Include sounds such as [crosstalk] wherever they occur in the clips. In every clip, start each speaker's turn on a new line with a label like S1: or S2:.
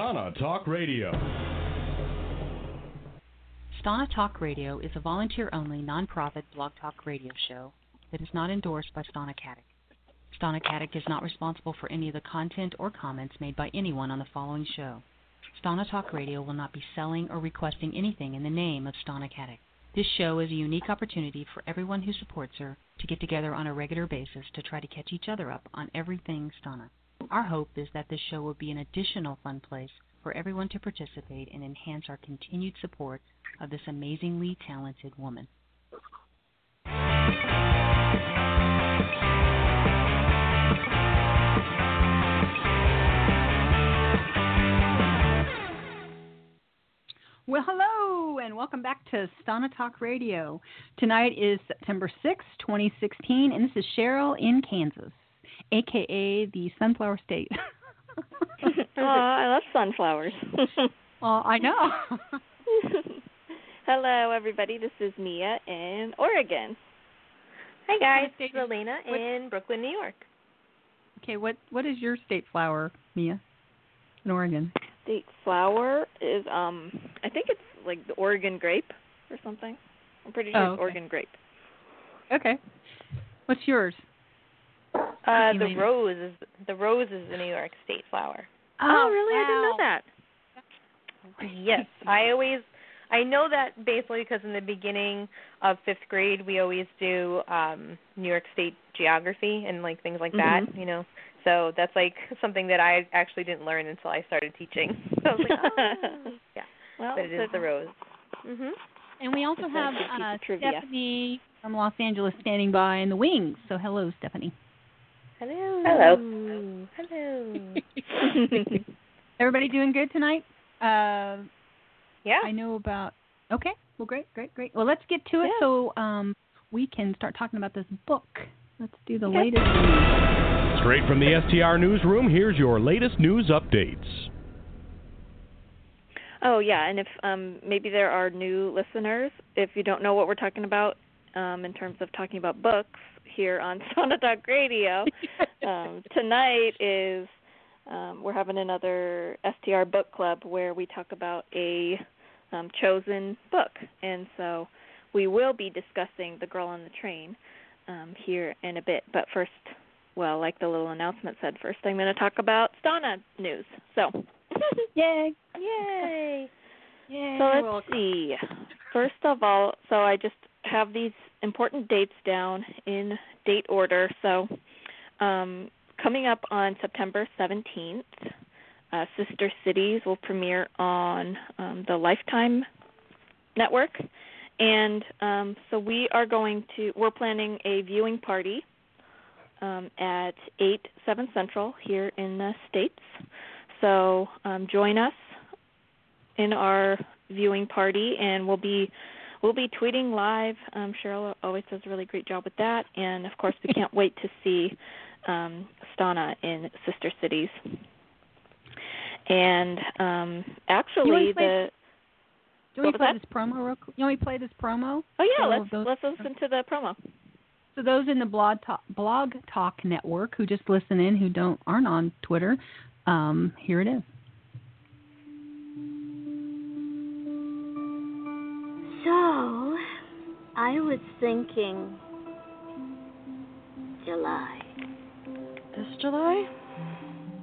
S1: Stana Talk Radio.
S2: Stana Talk Radio is a volunteer only, non-profit blog talk radio show that is not endorsed by Stana Katic. Stana Katic is not responsible for any of the content or comments made by anyone on the following show. Stana Talk Radio will not be selling or requesting anything in the name of Stana Katic. This show is a unique opportunity for everyone who supports her to get together on a regular basis to try to catch each other up on everything Stana. Our hope is that this show will be an additional fun place for everyone to participate and enhance our continued support of this amazingly talented woman.
S3: Well, hello, and welcome back to Stana Talk Radio. Tonight is September 6, 2016, and this is Cheryl in Kansas, aka the Sunflower State. [laughs]
S4: oh, I love sunflowers. [laughs]
S3: oh, I know. [laughs]
S4: Hello, everybody. This is Mia in Oregon.
S5: Hi, guys. This is Elena in Brooklyn, New York.
S3: Okay, what what is your state flower, Mia, in Oregon?
S4: State flower is um, I think it's like the Oregon grape or something. I'm pretty sure
S3: oh, okay.
S4: it's Oregon grape.
S3: Okay. What's yours?
S5: Uh, the rose is the rose is the New York state flower.
S4: Oh, oh really?
S3: Wow.
S4: I didn't know that.
S5: Yes, I always I know that basically because in the beginning of fifth grade we always do um New York State geography and like things like
S4: mm-hmm.
S5: that, you know. So that's like something that I actually didn't learn until I started teaching. [laughs] So I was like, oh. [laughs] yeah.
S4: Well,
S5: but it is the rose.
S4: Mhm.
S3: And we also
S4: It's
S3: have uh. Stephanie from Los Angeles standing by in the wings. So hello, Stephanie.
S5: Hello.
S4: Hello.
S5: Hello. [laughs]
S3: Everybody doing good tonight? Uh,
S5: yeah.
S3: I know about. Okay. Well, great, great, great. Well, let's get to it
S4: Yeah.
S3: so um, we can start talking about this book. Let's do the
S4: Okay.
S3: latest news.
S1: Straight from the STR newsroom, here's your latest news updates.
S4: Oh yeah, and if um, maybe there are new listeners, if you don't know what we're talking about um, in terms of talking about books here on [laughs] Stana Talk Radio, [laughs] um, tonight is um, we're having another STR book club where we talk about a um, chosen book, and so we will be discussing The Girl on the Train um, here in a bit. But first, well, like the little announcement said, first I'm going to talk about Stana news. So. [laughs]
S3: Yay!
S4: Yay!
S3: Yay!
S4: So let's
S3: Well,
S4: see. First of all, so I just have these important dates down in date order. So, um, coming up on September 17th, uh, Sister Cities will premiere on um, the Lifetime network, and um, so we are going to. We're planning a viewing party um, at 8 7 Central here in the states. So um, join us in our viewing party, and we'll be we'll be tweeting live. Um, Cheryl always does a really great job with that, and of course, we [laughs] can't wait to see um, Stana in Sister Cities. And um, actually,
S3: You wanna play-
S4: the
S3: do you want to play
S4: was
S3: this promo? Real quick? You want me to play this promo?
S4: oh yeah,
S3: So
S4: let's
S3: those-
S4: let's listen to the promo.
S3: So those in the blog talk, blog talk network who just listen in, who don't aren't on Twitter, um, here it is.
S6: So, I was thinking July.
S4: This July?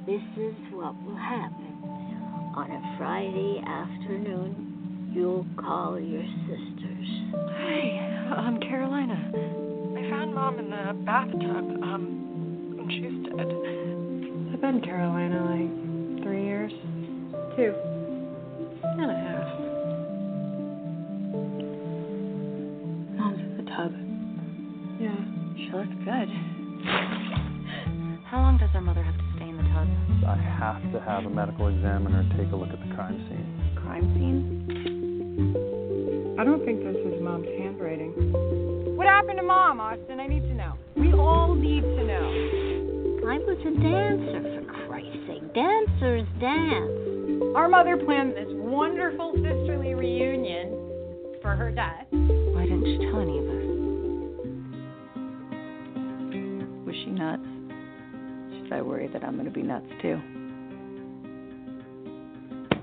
S6: This is what will happen. On a Friday afternoon, you'll call your sisters.
S7: Hi, I'm Carolina. I found Mom in the bathtub. Um, and she's dead. I've been Carolina like three years. Two. And a half. She looks good.
S2: How long does our mother have to stay in the tub?
S8: I have to have a medical examiner take a look at the crime scene.
S2: Crime scene?
S7: I don't think this is Mom's handwriting. What happened to Mom, Austin? I need to know. We all need to know.
S6: I was a dancer, for Christ's sake. Dancers dance.
S7: Our mother planned this wonderful sisterly reunion for her death.
S2: Why didn't she tell any of us?
S9: She nuts? Should I worry that I'm going to be nuts too?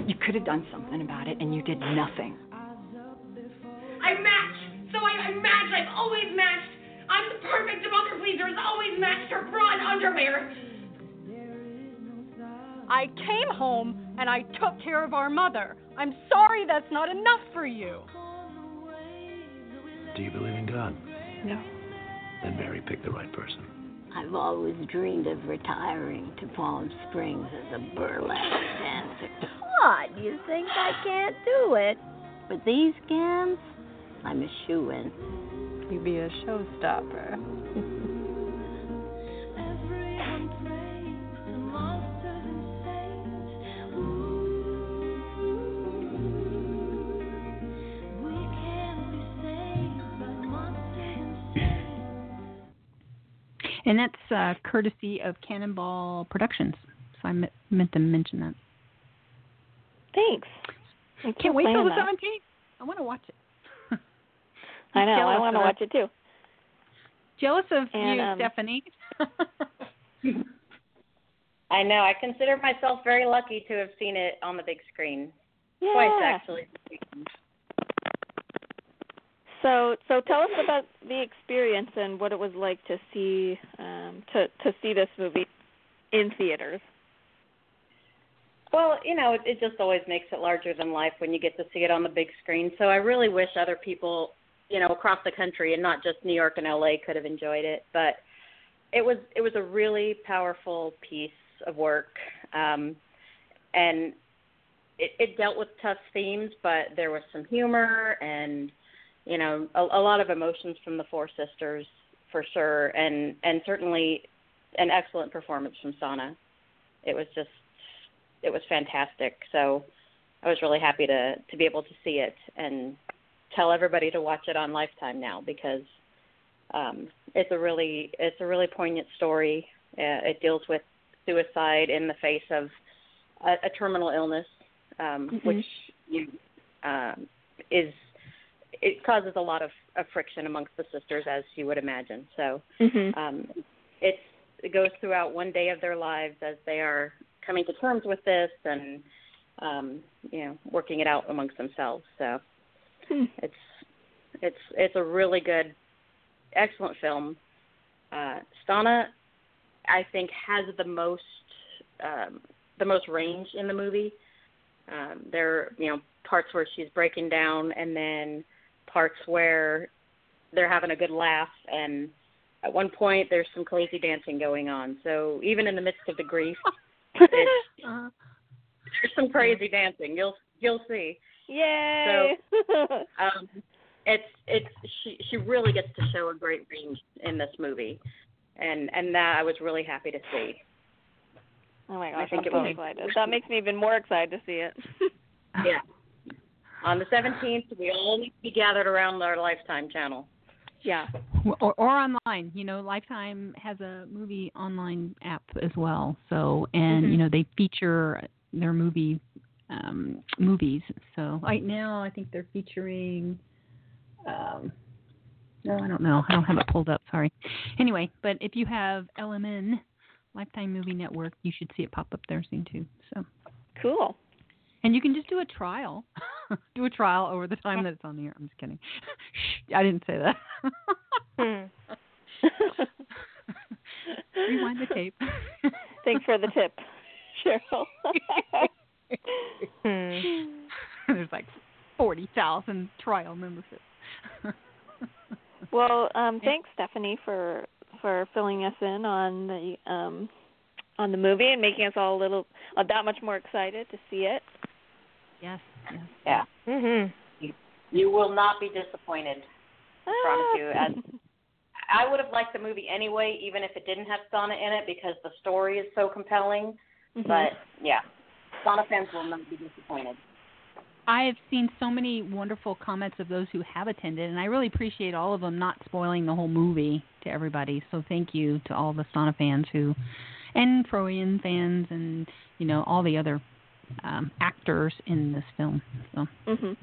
S9: You could have done something about it, and you did nothing.
S10: I match. So I, I match. I've always matched. I'm the perfect mother pleaser. Has always matched her bra and underwear.
S7: I came home and I took care of our mother. I'm sorry that's not enough for you.
S11: Do you believe in God?
S4: No.
S11: Then Mary picked the right person.
S6: I've always dreamed of retiring to Palm Springs as a burlesque dancer. What? You think I can't do it? With these gams, I'm a shoe in.
S9: You'd be a showstopper.
S3: And that's uh, courtesy of Cannonball Productions. So I me- meant to mention that.
S4: Thanks. I
S3: Can't
S4: keep
S3: wait till the
S4: that.
S3: 17th. I want to watch it. [laughs]
S4: I know. I want to watch it too.
S3: Jealous of
S4: And,
S3: you,
S4: um,
S3: Stephanie. [laughs]
S12: I know. I consider myself very lucky to have seen it on the big screen. Twice actually.
S4: So, so tell us about the experience and what it was like to see um, to to see this movie in theaters.
S12: Well, you know, it, it just always makes it larger than life when you get to see it on the big screen. So I really wish other people, you know, across the country and not just New York and LA could have enjoyed it. But it was it was a really powerful piece of work, um, and it, it dealt with tough themes, but there was some humor and you know a, a lot of emotions from the four sisters for sure, and and certainly an excellent performance from Stana. It was just it was fantastic. So I was really happy to to be able to see it and tell everybody to watch it on Lifetime now because um, it's a really it's a really poignant story. Uh, it deals with suicide in the face of a, a terminal illness, um,
S4: Mhm.
S12: which you, um, is it causes a lot of, of friction amongst the sisters, as you would imagine. So
S4: Mhm.
S12: um, it's it goes throughout one day of their lives as they are coming to terms with this and um, you know working it out amongst themselves. So
S4: Hmm.
S12: it's it's it's a really good, excellent film. Uh, Stana, I think, has the most um, the most range in the movie. Um, there are you know parts where she's breaking down, and then parts where they're having a good laugh, and at one point there's some crazy dancing going on. So even in the midst of the grief, it's, [laughs]
S3: Uh,
S12: there's some crazy dancing. You'll you'll see.
S4: Yay! [laughs]
S12: Um, it's it's she she really gets to show a great range in this movie, and and that I was really happy to see.
S4: oh my
S12: I think
S4: I'm
S12: it
S4: so
S12: was-
S4: excited. That makes me even more excited to see it.
S12: Yeah. [laughs] On the 17th, we all need to be gathered around our Lifetime channel.
S4: yeah.
S3: or, or online. You know, Lifetime has a movie online app as well. So, and
S4: Mhm.
S3: you know, they feature their movie um, movies. So right now, I think they're featuring. Um, no, I don't know. I don't have it pulled up. Sorry. Anyway, but if you have LMN, Lifetime Movie Network, you should see it pop up there soon too. So,
S4: Cool.
S3: And you can just do a trial. [laughs] do a trial over the time that it's on the air. I'm just kidding. [laughs] Shh, I didn't say that.
S5: Hmm. [laughs]
S3: Rewind the tape.
S4: Thanks for the tip, Cheryl.
S5: Hmm.
S3: There's like forty thousand trial memberships.
S4: well, um, thanks, Stephanie, for for filling us in on the um, on the movie and making us all a little uh, that much more excited to see it.
S3: Yes, yes.
S12: Yeah.
S5: Mhm.
S12: You will not be disappointed. I promise you. As I would have liked the movie anyway, even if it didn't have Stana in it, because the story is so compelling.
S4: Mhm.
S12: But yeah, Stana fans will not be disappointed.
S3: I have seen so many wonderful comments of those who have attended, and I really appreciate all of them not spoiling the whole movie to everybody. So thank you to all the Stana fans who, and Troian fans, and you know all the other um, actors in this film. So
S4: Mhm.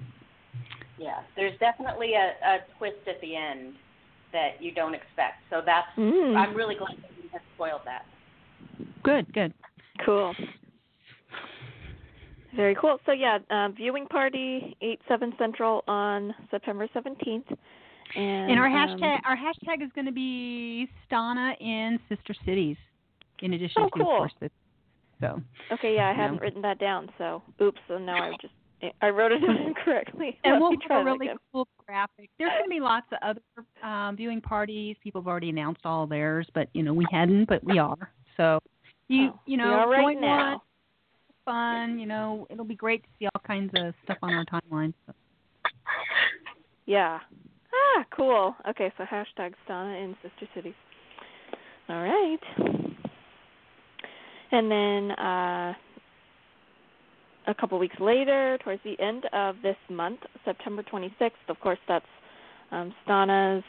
S12: Yeah, there's definitely a, a twist at the end that you don't expect. So that's
S4: Mm.
S12: I'm really glad that you have spoiled that.
S3: good, good.
S4: Cool. Very cool. So yeah, uh, viewing party eight seven central on September seventeenth. And,
S3: And our
S4: um,
S3: hashtag our hashtag is going to be Stana in Sister Cities, in addition
S4: Oh,
S3: to of
S4: cool.
S3: course the so.
S4: Okay, yeah, I
S3: you
S4: hadn't
S3: know.
S4: written that down, so oops. So now I just I wrote it [laughs] incorrectly.
S3: And
S4: Let
S3: we'll
S4: me
S3: have a really
S4: again.
S3: cool graphic. There's going to be lots of other um, viewing parties. People have already announced all theirs, but you know we hadn't, but we are. So you
S4: Oh,
S3: you
S4: we
S3: know
S4: are right
S3: join
S4: now.
S3: one, fun. You know it'll be great to see all kinds of stuff on our timeline. So.
S4: Yeah. Ah, cool. Okay, so hashtag Stana in Sister Cities. All right. And then uh, a couple weeks later, towards the end of this month, September 26th, of course, that's um, Stana's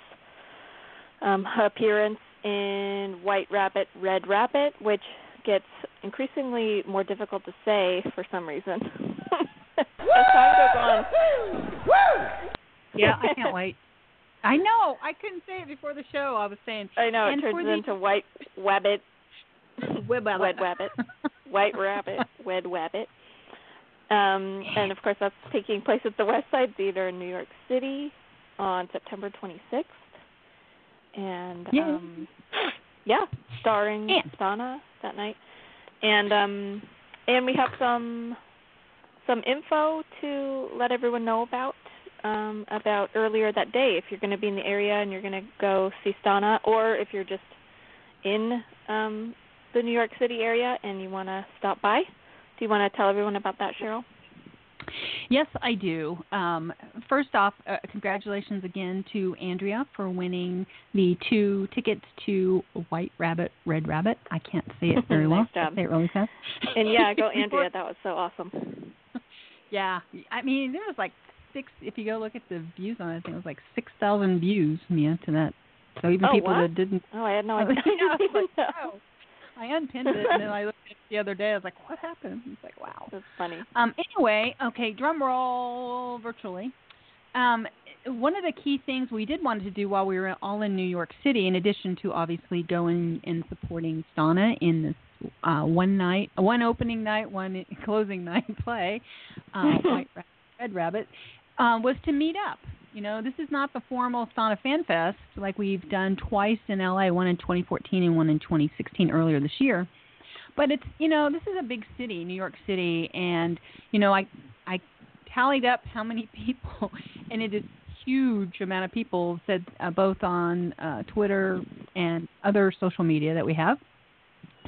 S4: um, appearance in White Rabbit, Red Rabbit, which gets increasingly more difficult to say for some reason. [laughs] As time goes on.
S3: Yeah, I can't wait. I know. I couldn't say it before the show. I was saying.
S4: I know it turns
S3: the-
S4: into white wabbit, [laughs]
S3: Web
S4: wed wabbit, white rabbit, [laughs] wed wabbit. Um, and of course, that's taking place at the West Side Theater in New York City on September 26th. And um, yeah, starring
S3: And-
S4: Stana that night. And um, and we have some some info to let everyone know about um, about earlier that day if you're going to be in the area and you're going to go see Stana, or if you're just in um, the New York City area and you want to stop by. Do you want to tell everyone about that, Cheryl?
S3: Yes, I do. Um, first off, uh, congratulations again to Andrea for winning the two tickets to White Rabbit, Red Rabbit. I can't say it very [laughs] well.
S4: Nice job.
S3: Say it really fast.
S4: And yeah, go [laughs] Andrea. That was so awesome. [laughs]
S3: Yeah, I mean there was like six. If you go look at the views on it, I think it was like six thousand views, Mia, to that. So even
S4: Oh,
S3: people
S4: what?
S3: that didn't.
S4: Oh, I had no idea.
S3: I unpinned it and then I looked at it the other day. I was like, what happened? It's like, wow.
S4: That's funny.
S3: Um, anyway, okay, drum roll virtually. Um, one of the key things we did want to do while we were all in New York City, in addition to obviously going and supporting Stana in this uh, one night, one opening night, one [laughs] closing night play, uh, [laughs] White Rabbit, Red Rabbit, um, was to meet up. You know, this is not the formal Stana Fan Fest like we've done twice in LA, one in 2014 and one in 2016 earlier this year. But it's you know this is a big city, New York City, and you know I I tallied up how many [laughs] people, and it is huge amount of people said uh, both on uh, Twitter and other social media that we have.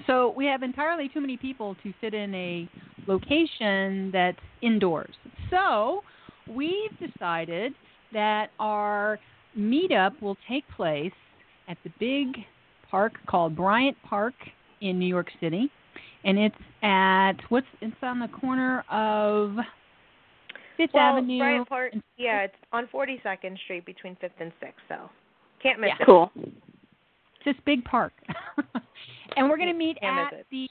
S3: So we have entirely too many people to fit in a location that's indoors. So we've decided that our meetup will take place at the big park called Bryant Park in New York City, and it's at what's it's on the corner of Fifth
S5: well,
S3: Avenue.
S5: Bryant Park, yeah, it's on 42nd Street between 5th and 6th, so can't miss
S3: Yeah.
S5: it.
S4: Cool.
S3: It's this big park, [laughs] and we're going to meet
S5: Can't
S3: at the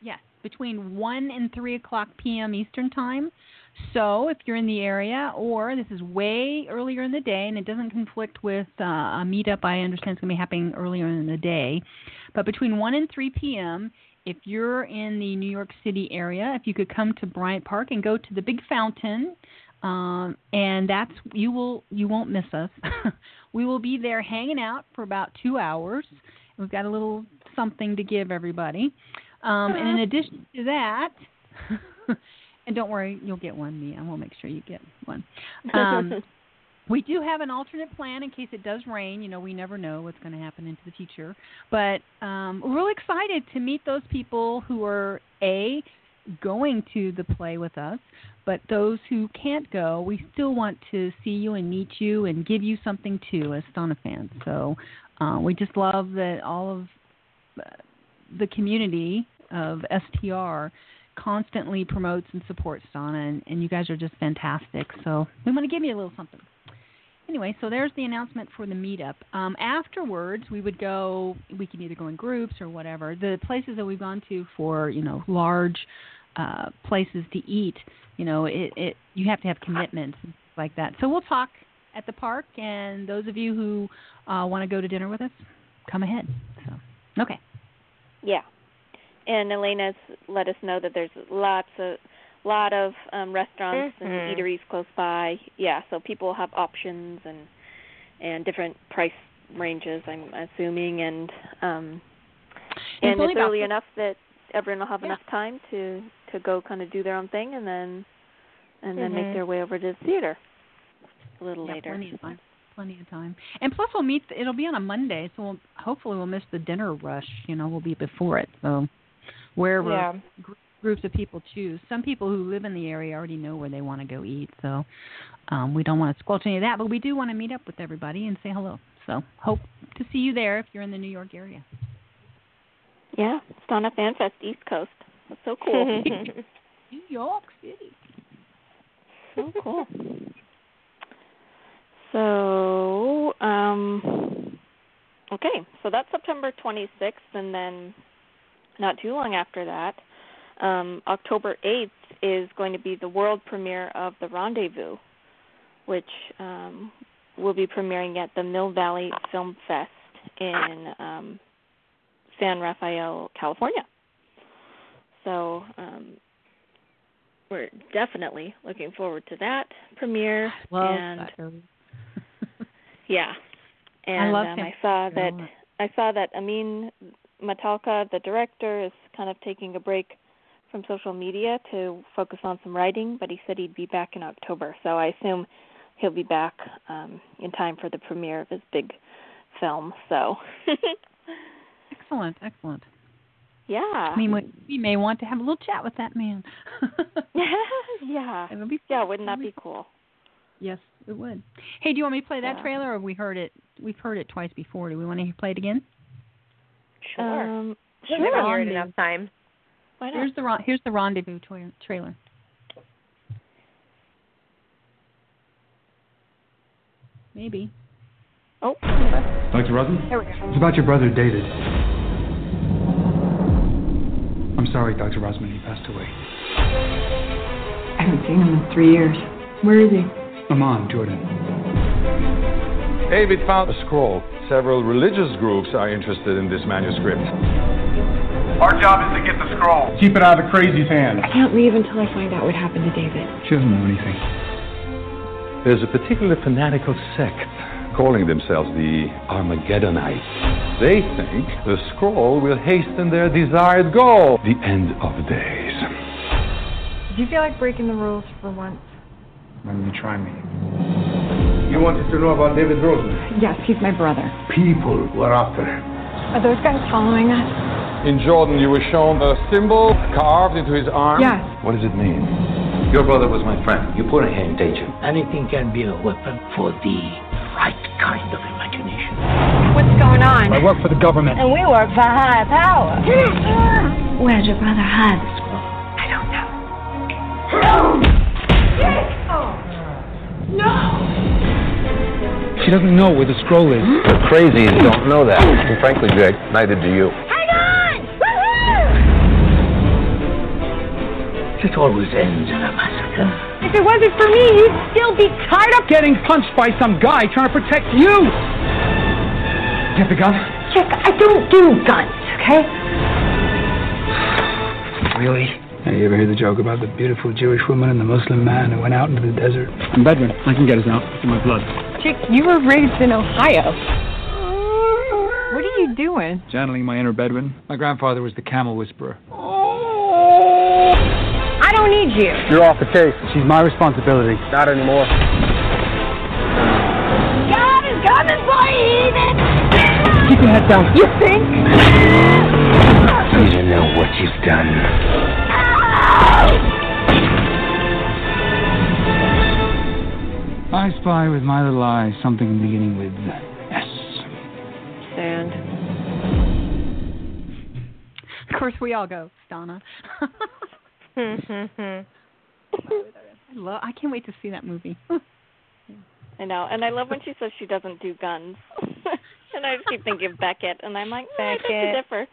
S3: yes between one and three o'clock p.m. Eastern time. So if you're in the area, or this is way earlier in the day, and it doesn't conflict with uh, a meetup, I understand it's going to be happening earlier in the day, but between one and three p.m. If you're in the New York City area, if you could come to Bryant Park and go to the big fountain, um, and that's you will you won't miss us. [laughs] we will be there hanging out for about two hours. We've got a little something to give everybody, um, and in addition to that, [laughs] and don't worry, you'll get one. Me, I will make sure you get one. Um, [laughs] we do have an alternate plan in case it does rain. You know, we never know what's going to happen into the future. But um, we're really excited to meet those people who are a going to the play with us, but those who can't go, we still want to see you and meet you and give you something too as Stana fans. So uh, we just love that all of uh, the community of STR constantly promotes and supports Stana, and, and you guys are just fantastic. So we want to give you a little something. Anyway, so there's the announcement for the meetup. Um, afterwards, we would go. We can either go in groups or whatever. The places that we've gone to for you know large uh, places to eat, you know, it, it you have to have commitments like that. So we'll talk at the park, and those of you who uh, want to go to dinner with us, come ahead. So okay.
S4: Yeah. And Elena's let us know that there's lots of a lot of um restaurants and
S5: Mhm.
S4: eateries close by. Yeah, so people have options and and different price ranges. I'm assuming, and um
S3: And it's
S4: and it's early enough that everyone will have
S3: Yeah.
S4: enough time to to go kind of do their own thing and then and then
S5: Mhm.
S4: make their way over to the theater a little
S3: Yeah,
S4: later.
S3: plenty of time. Plenty of time. And plus, we'll meet. It'll be on a Monday, so we'll, hopefully we'll miss the dinner rush. You know, we'll be before it. So wherever
S5: Yeah.
S3: gr- groups of people choose. Some people who live in the area already know where they want to go eat. So um, we don't want to squelch any of that, but we do want to meet up with everybody and say hello. So hope to see you there if you're in the New York area.
S4: Yeah, Stana Fan Fest East Coast. That's so cool. [laughs] [laughs]
S3: New York City.
S4: so cool. So, um, okay, so that's September 26th, and then not too long after that, um, October 8th is going to be the world premiere of The Rendezvous, which um, will be premiering at the Mill Valley Film Fest in um, San Rafael, California. So um, we're definitely looking forward to that premiere.
S3: Love
S4: and [laughs] yeah,
S3: I
S4: and
S3: love
S4: um, I saw that I saw that Amin Matalqa, the director, is kind of taking a break from social media to focus on some writing, but he said he'd be back in October. So I assume he'll be back um in time for the premiere of his big film. So [laughs]
S3: Excellent, excellent.
S4: yeah.
S3: I mean, we, may want to have a little chat with that man. [laughs] [laughs]
S4: yeah.
S3: It'll be
S4: Yeah, wouldn't that be cool?
S3: Yes, it would. Hey, do you want me to play that
S4: Yeah.
S3: trailer, or have we heard it? We've heard it twice before. Do we want to play it again?
S5: Sure.
S4: Um
S5: We've never
S3: sure.
S5: heard enough times.
S4: Why not?
S3: Here's the here's the rendezvous toy- trailer. Maybe.
S4: Oh.
S13: Dr. Rosen?
S4: Here we go.
S13: It's about your brother, David. I'm sorry, Dr. Rosman, he passed away.
S7: I haven't seen him in three years. Where is he?
S13: Amman, Jordan.
S14: David found a scroll. Several religious groups are interested in this manuscript.
S15: Our job is to get the scroll.
S13: Keep it out of the crazy's hands.
S7: I can't leave until I find out what happened to David.
S13: She doesn't know anything.
S11: There's a particular fanatical sect calling themselves the Armageddonites. They think the scroll will hasten their desired goal, the end of days.
S7: Do you feel like breaking the rules for once?
S13: Why don't you try me? You wanted to know about David Rosen?
S7: Yes, he's my brother.
S13: People were after him.
S7: Are those guys following us?
S14: In Jordan, you were shown a symbol carved into his arm.
S7: Yes.
S11: What does it mean? Your brother was my friend. You put him in danger.
S16: Anything can be a weapon for the right kind of imagination.
S7: What's going on?
S13: I work for the government.
S6: And we work for higher power. [laughs] Where'd your brother hide the scroll?
S7: I don't know. Oh.
S13: She doesn't know where the scroll is.
S11: The crazies don't know that. And frankly, Jake, neither do you.
S6: Hang on!
S16: It always ends in a massacre.
S7: If it wasn't for me, you'd still be tied up.
S13: Getting punched by some guy trying to protect you. Get the gun?
S7: Chick, I don't do guns, okay?
S13: Really? Have you ever hear the joke about the beautiful Jewish woman and the Muslim man who went out into the desert? I'm Bedouin. I can get us out. It's in my blood.
S7: Chick, you were raised in Ohio. What are you doing?
S13: Channeling my inner Bedouin. My grandfather was the camel whisperer.
S7: I don't need you.
S13: You're off the case. She's my responsibility. Not anymore.
S6: God is coming for you, Eden!
S13: Keep your head down.
S7: You think?
S16: You don't know what you've done.
S13: I spy with my little eye something beginning with S.
S7: Sand.
S3: Of course, we all go, Donna. [laughs] I love. I can't wait to see that movie.
S4: I know, and I love when she says she doesn't do guns. [laughs] and I just keep thinking of Beckett, and I'm like, [laughs] I beg to differ.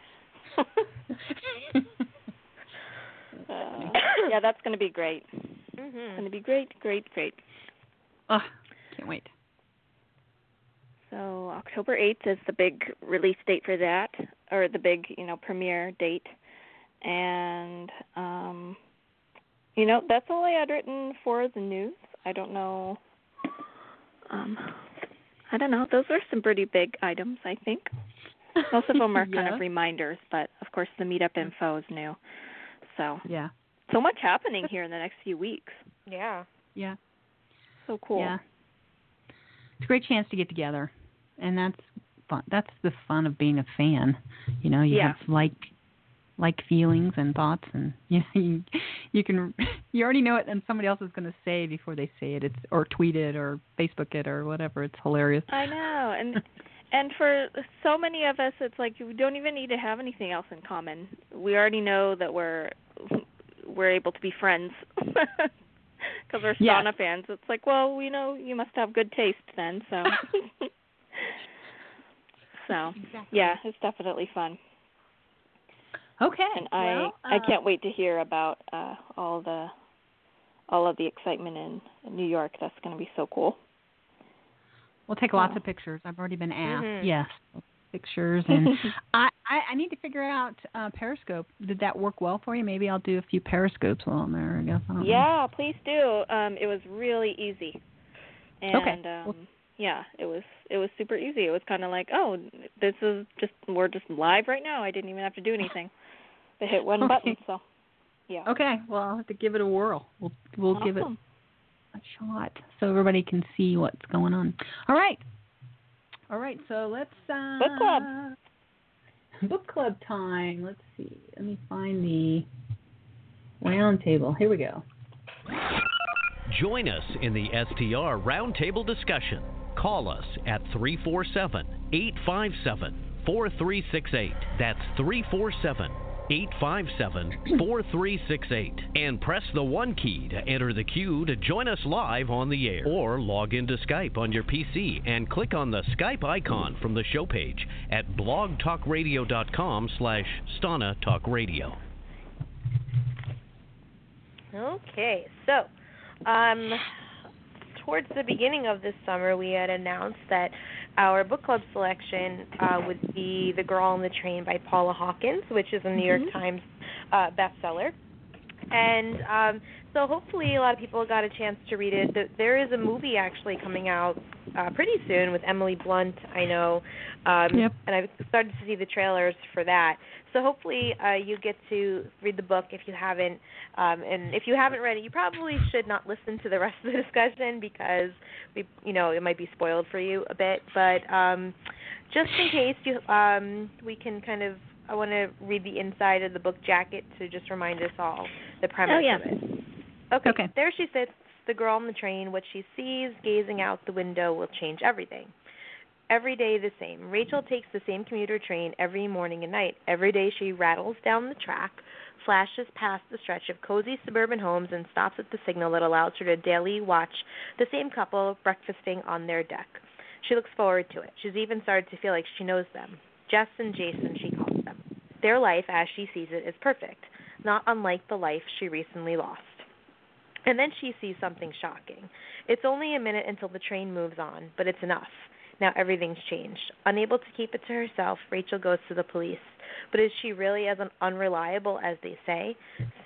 S4: uh, yeah, that's going to be great.
S5: Mm-hmm.
S4: It's Going to be great, great, great.
S3: Oh, can't wait.
S4: So October 8th is the big release date for that, or the big, you know, premiere date. And um you know, that's all I had written for the news. I don't know. Um, I don't know. Those are some pretty big items, I think. Most of them are [laughs] kind of reminders, but of course the meetup info is new. So
S3: Yeah.
S4: so much happening here in the next few weeks.
S5: Yeah.
S3: Yeah.
S4: So cool.
S3: Yeah. It's a great chance to get together, and that's fun. That's the fun of being a fan. You know, you
S4: Yeah.
S3: have like like feelings and thoughts, and [laughs] you you, you can you already know it, and somebody else is going to say before they say it. It's or tweet it or Facebook it or whatever. It's hilarious.
S4: I know, and and for so many of us, it's like we don't even need to have anything else in common. We already know that we're we're able to be friends [laughs] [laughs] because we're
S3: Yeah.
S4: Stana fans. It's like, well, you know you must have good taste then. So, [laughs] so yeah, it's definitely fun.
S3: Okay.
S4: And I
S3: well,
S4: I
S3: uh,
S4: can't wait to hear about uh all the all of the excitement in New York. That's going to be so cool.
S3: We'll take lots of pictures. I've already been asked.
S4: Mhm.
S3: Yes, pictures, [laughs] and I, I I need to figure out uh, Periscope. Did that work well for you? Maybe I'll do a few Periscopes while I'm there. I guess. I don't know.
S4: Yeah, please do. Um, it was really easy, and
S3: Okay.
S4: um, yeah, it was it was super easy. It was kind of like, oh, this is just we're just live right now. I didn't even have to do anything. [laughs] They hit one button, so yeah.
S3: Okay. Well, I'll have to give it a whirl. We'll we'll give it a shot so everybody can see what's going on. All right. All right. So let's uh,
S4: Book club.
S3: Book club time. Let's see. Let me find the round table. Here we go.
S17: Join us in the STR Roundtable discussion. Call us at 347 857 4368. That's 347 857 4368. And press the 1 key to enter the queue to join us live on the air. Or log into Skype on your PC and click on the Skype icon from the show page at blogtalkradio.com slash Stana Talk Radio.
S5: Okay, so um, towards the beginning of this summer, we had announced that our book club selection uh, would be The Girl on the Train by Paula Hawkins, which is a New York
S4: Mhm.
S5: Times uh, bestseller. And um, so hopefully a lot of people got a chance to read it. Th- There is a movie actually coming out uh, pretty soon with Emily Blunt, I know. Um,
S3: Yep.
S5: And I've started to see the trailers for that. So hopefully uh, you get to read the book if you haven't. Um, and if you haven't read it, you probably should not listen to the [laughs] rest of the discussion because we, you know, it might be spoiled for you a bit. But um, just in case you, um, we can kind of. I want to read the inside of the book jacket to just remind us all the premise
S4: Oh, yeah.
S5: of it. Okay. There she sits, the girl on the train. What she sees gazing out the window will change everything. Every day the same. Rachel takes the same commuter train every morning and night. Every day she rattles down the track, flashes past the stretch of cozy suburban homes, and stops at the signal that allows her to daily watch the same couple breakfasting on their deck. She looks forward to it. She's even started to feel like she knows them. Jess and Jason, she calls them. Their life, as she sees it, is perfect, not unlike the life she recently lost. And then she sees something shocking. It's only a minute until the train moves on, but it's enough. Now everything's changed. Unable to keep it to herself, Rachel goes to the police. But is she really as un- unreliable as they say?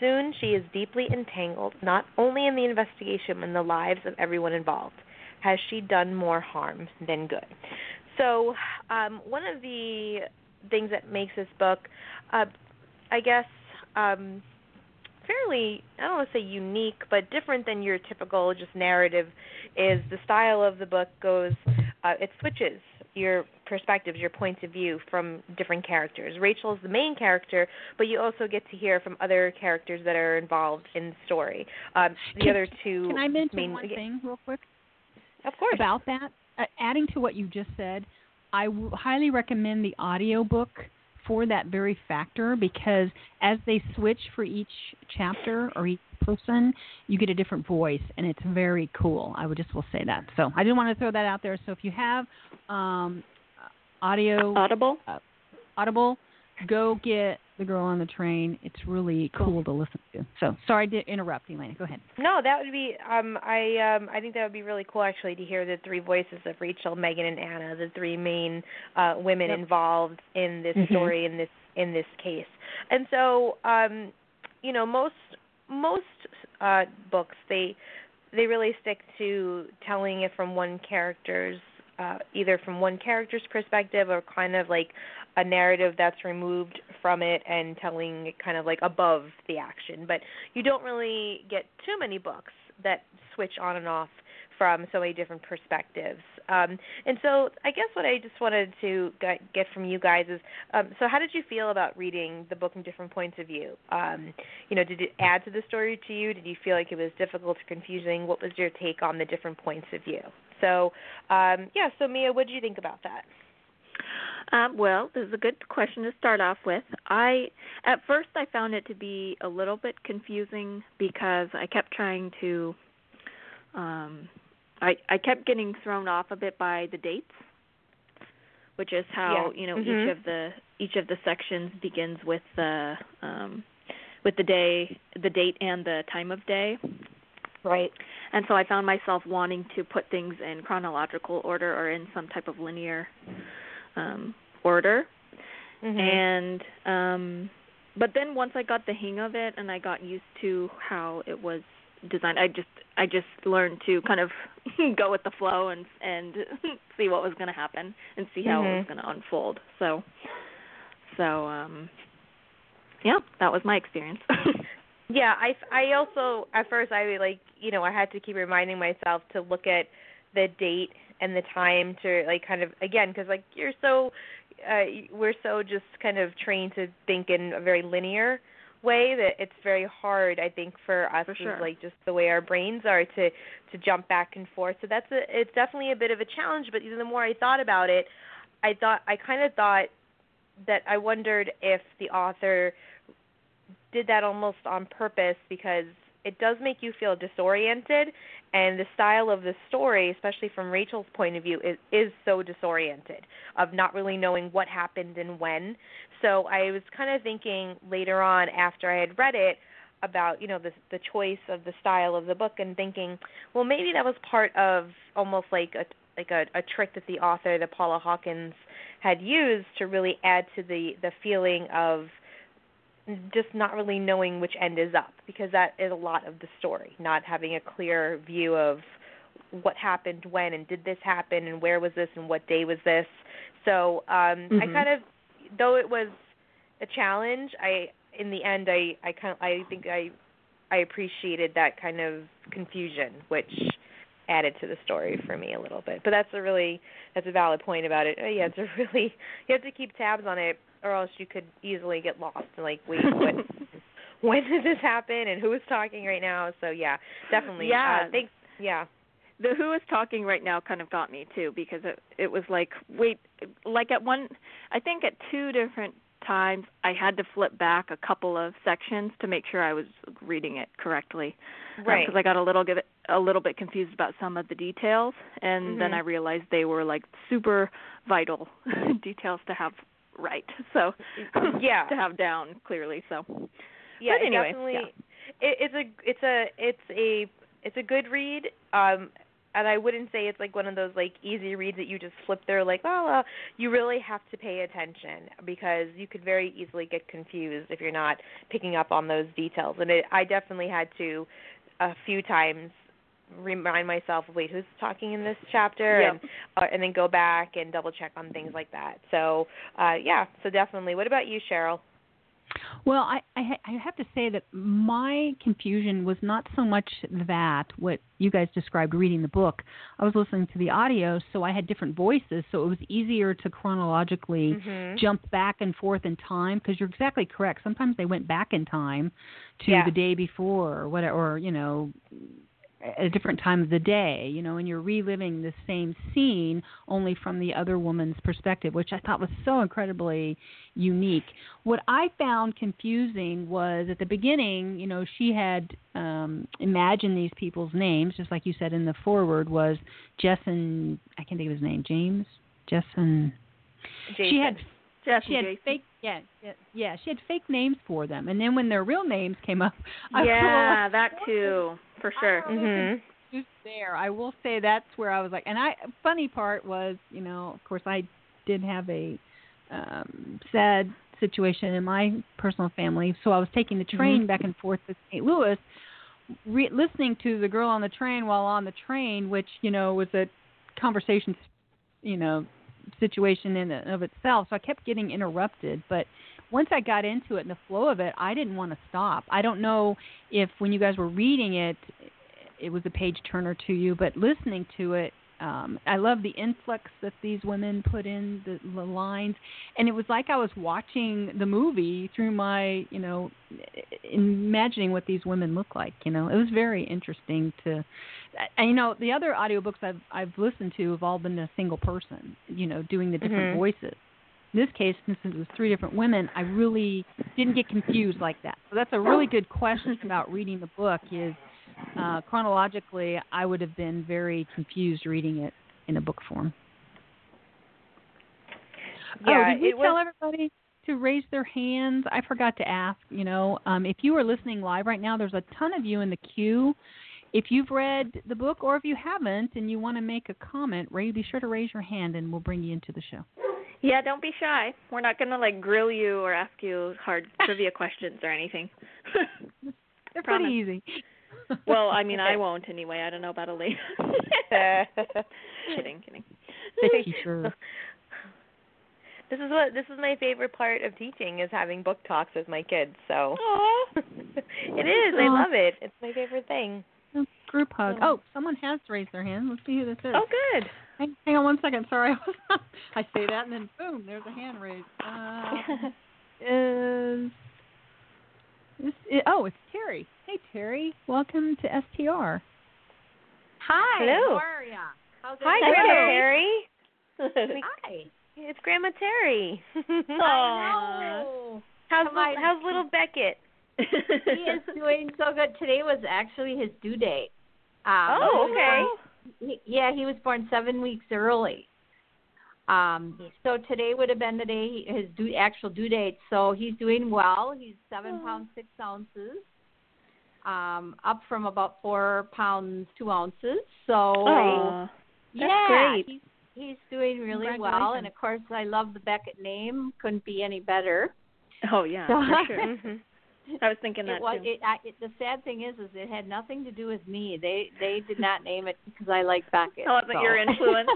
S5: Soon she is deeply entangled, not only in the investigation, but in the lives of everyone involved. Has she done more harm than good? So, um, one of the things that makes this book, uh, I guess, um, fairly I don't want to say unique, but different than your typical just narrative is the style of the book goes uh, it switches your perspectives, your points of view from different characters. Rachel is the main character, but you also get to hear from other characters that are involved in the story. Um, the
S3: Can-
S5: other two
S3: Can I mention
S5: main
S3: one thing real quick?
S5: Of course.
S3: About that, uh, adding to what you just said, I w- highly recommend the audiobook for that very factor because as they switch for each chapter or each person, you get a different voice and it's very cool. I would just will say that. So I didn't want to throw that out there. So if you have um, audio
S4: Audible,
S3: uh, Audible, go get the girl on the train. It's really cool to listen to. So sorry to interrupt, Elena. Go ahead.
S5: No, that would be. Um, I um, I think that would be really cool actually to hear the three voices of Rachel, Megan, and Anna, the three main uh, women
S3: Yep.
S5: involved in this
S3: Mhm.
S5: story in this in this case. And so, um, you know, most most uh, books, they they really stick to telling it from one character's uh, either from one character's perspective or kind of like a narrative that's removed from it and telling kind of like above the action. But you don't really get too many books that switch on and off from so many different perspectives. Um, and so I guess what I just wanted to get from you guys is, um, so how did you feel about reading the book from different points of view? Um, you know, did it add to the story to you? Did you feel like it was difficult or confusing? What was your take on the different points of view? So, um, yeah, so Mia, what did you think about that?
S4: Um, well, this is a good question to start off with. I at first I found it to be a little bit confusing because I kept trying to um I I kept getting thrown off a bit by the dates, which is how
S5: yeah.
S4: you know
S5: mm-hmm.
S4: each of the each of the sections begins with the um, with the day, the date, and the time of day.
S5: Right.
S4: And so I found myself wanting to put things in chronological order or in some type of linear um, order.
S5: Mm-hmm.
S4: And um, but then once I got the hang of it and I got used to how it was design. I just I just learned to kind of [laughs] go with the flow and and [laughs] see what was going to happen and see how
S5: mm-hmm.
S4: it was going to unfold. So so um yeah, that was my experience. [laughs]
S5: yeah, I I also at first I like, you know, I had to keep reminding myself to look at the date and the time to like kind of again because like you're so uh we're so just kind of trained to think in a very linear way that it's very hard I think for us
S4: for sure.
S5: like just the way our brains are to to jump back and forth. So that's a it's definitely a bit of a challenge, but even the more I thought about it, I thought I kind of thought that I wondered if the author did that almost on purpose because it does make you feel disoriented and the style of the story especially from Rachel's point of view is is so disoriented of not really knowing what happened and when. So I was kind of thinking later on after I had read it about you know the the choice of the style of the book and thinking well maybe that was part of almost like a like a, a trick that the author that Paula Hawkins had used to really add to the the feeling of just not really knowing which end is up because that is a lot of the story not having a clear view of what happened when and did this happen and where was this and what day was this so um
S4: mm-hmm.
S5: i kind of though it was a challenge i in the end i i kind of i think i i appreciated that kind of confusion which added to the story for me a little bit. But that's a really that's a valid point about it. Oh, yeah it's a really you have to keep tabs on it or else you could easily get lost and like wait what [laughs] when did this happen and who is talking right now? So yeah definitely
S4: yeah.
S5: uh, thanks yeah.
S4: The who is talking right now kind of got me too because it it was like wait like at one i think at two different times i had to flip back a couple of sections to make sure i was reading it correctly
S5: right
S4: because um, i got a little bit a little bit confused about some of the details and
S5: mm-hmm.
S4: then i realized they were like super vital [laughs] details to have right. [laughs] So [laughs]
S5: yeah,
S4: to have down clearly. So
S5: yeah,
S4: but anyway,
S5: definitely.
S4: Yeah.
S5: It, it's a it's a it's a it's a good read. Um, and I wouldn't say it's like one of those like easy reads that you just flip through like oh uh, you really have to pay attention because you could very easily get confused if you're not picking up on those details and it I definitely had to a few times remind myself, wait, who's talking in this chapter,
S4: yep.
S5: and uh, and then go back and double check on things like that. So uh, yeah, so definitely. What about you, Cheryl?
S3: Well, I, I I have to say that my confusion was not so much that what you guys described reading the book. I was listening to the audio, so I had different voices, so it was easier to chronologically
S5: mm-hmm.
S3: jump back and forth in time. Because you're exactly correct. Sometimes they went back in time to
S5: yeah.
S3: the day before, or whatever, or you know, at a different time of the day, you know, and you're reliving the same scene only from the other woman's perspective, which I thought was so incredibly unique. What I found confusing was at the beginning, you know, she had um imagined these people's names, just like you said in the forward, was Jess and I can't think of his name, James? Jess and
S5: Jason.
S3: she had
S4: Jess
S3: she had
S4: Jason.
S3: fake yeah, yeah yeah she had fake names for them and then when their real names came up [laughs] I
S4: yeah that too for sure
S5: mm-hmm.
S3: there i will say that's where i was like and i funny part was you know of course i did have a um sad situation in my personal family so i was taking the train
S4: mm-hmm.
S3: back and forth to st louis re- listening to the girl on the train while on the train, which you know was a conversation, you know, situation in and of itself. So I kept getting interrupted, but once I got into it and the flow of it, I didn't want to stop. I don't know if when you guys were reading it, it was a page turner to you, but listening to it, um, I love the influx that these women put in the, the lines, and it was like I was watching the movie through my, you know, imagining what these women look like. You know, it was very interesting to, and you know, the other audiobooks I've I've listened to have all been a single person, you know, doing the different
S5: Mhm.
S3: voices. In this case, since it was three different women, I really didn't get confused like that. So that's a really good question about reading the book. Is uh, chronologically, I would have been very confused reading it in a book form.
S5: Yeah,
S3: oh, did we
S5: it was-
S3: tell everybody to raise their hands? I forgot to ask. You know, um, if you are listening live right now, there's a ton of you in the queue. If you've read the book, or if you haven't, and you want to make a comment, Ray, be sure to raise your hand, and we'll bring you into the show.
S4: Yeah, don't be shy. We're not gonna like grill you or ask you hard [laughs] trivia questions or anything. [laughs]
S3: They're
S4: Promise.
S3: pretty easy. [laughs]
S4: well, I mean, I won't anyway. I don't know about Elena. kidding, kidding.
S3: The teacher.
S5: This is what this is my favorite part of teaching is having book talks with my kids. So it is. I love it. It's my favorite thing.
S3: Group hug. Oh, someone has raised their hand. Let's see who this is.
S5: Oh, good.
S3: Hang, hang on one second. Sorry, [laughs] I say that and then boom, there's a hand raised. [laughs] Uh, is this? i- oh, it's Terry. Hey, Terry. Welcome to STR.
S18: Hi.
S5: Hello.
S18: How are ya? How's
S5: Hi,
S18: everything?
S5: Grandma Terry.
S18: Hi.
S5: It's Grandma Terry. [laughs]
S18: I know.
S5: How's
S18: Come
S5: little,
S18: on.
S5: how's little Beckett?
S18: he is doing so good. Today was actually his due date. Um,
S5: Oh,
S18: he was
S5: okay.
S18: He- yeah, he was born seven weeks early. Um, so today would have been the day he- his due, actual due date. So he's doing well. He's seven pounds six ounces, um, up from about four pounds two ounces. So
S4: Aw, that's
S18: yeah,
S4: great.
S18: he's he's doing really well. And of course, I love the Beckett name. Couldn't be any better.
S4: Oh yeah,
S18: So-
S4: for sure. [laughs] I was thinking that
S18: it was,
S4: too.
S18: It, I, it, the sad thing is, is it had nothing to do with me. They they did not name it because I like Beckett.
S4: It wasn't
S18: so.
S4: your influence.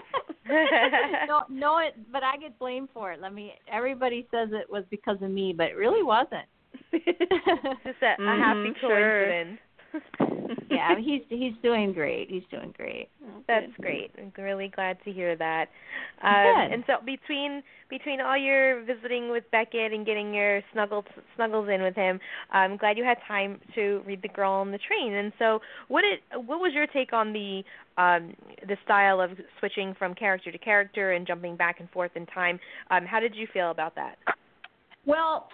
S4: [laughs]
S18: no, no, it. But I get blamed for it. Let me. Everybody says it was because of me, but it really wasn't. [laughs]
S5: Just a, a happy
S4: Mhm, sure.
S5: Coincidence.
S18: yeah, he's he's doing great. He's doing great.
S5: That's great. I'm really glad to hear that.
S18: Good.
S5: Um, and so between between all your visiting with Beckett and getting your snuggles snuggles in with him, I'm glad you had time to read The Girl on the Train. And so, what it what was your take on the um, the style of switching from character to character and jumping back and forth in time? Um, how did you feel about that?
S18: Well,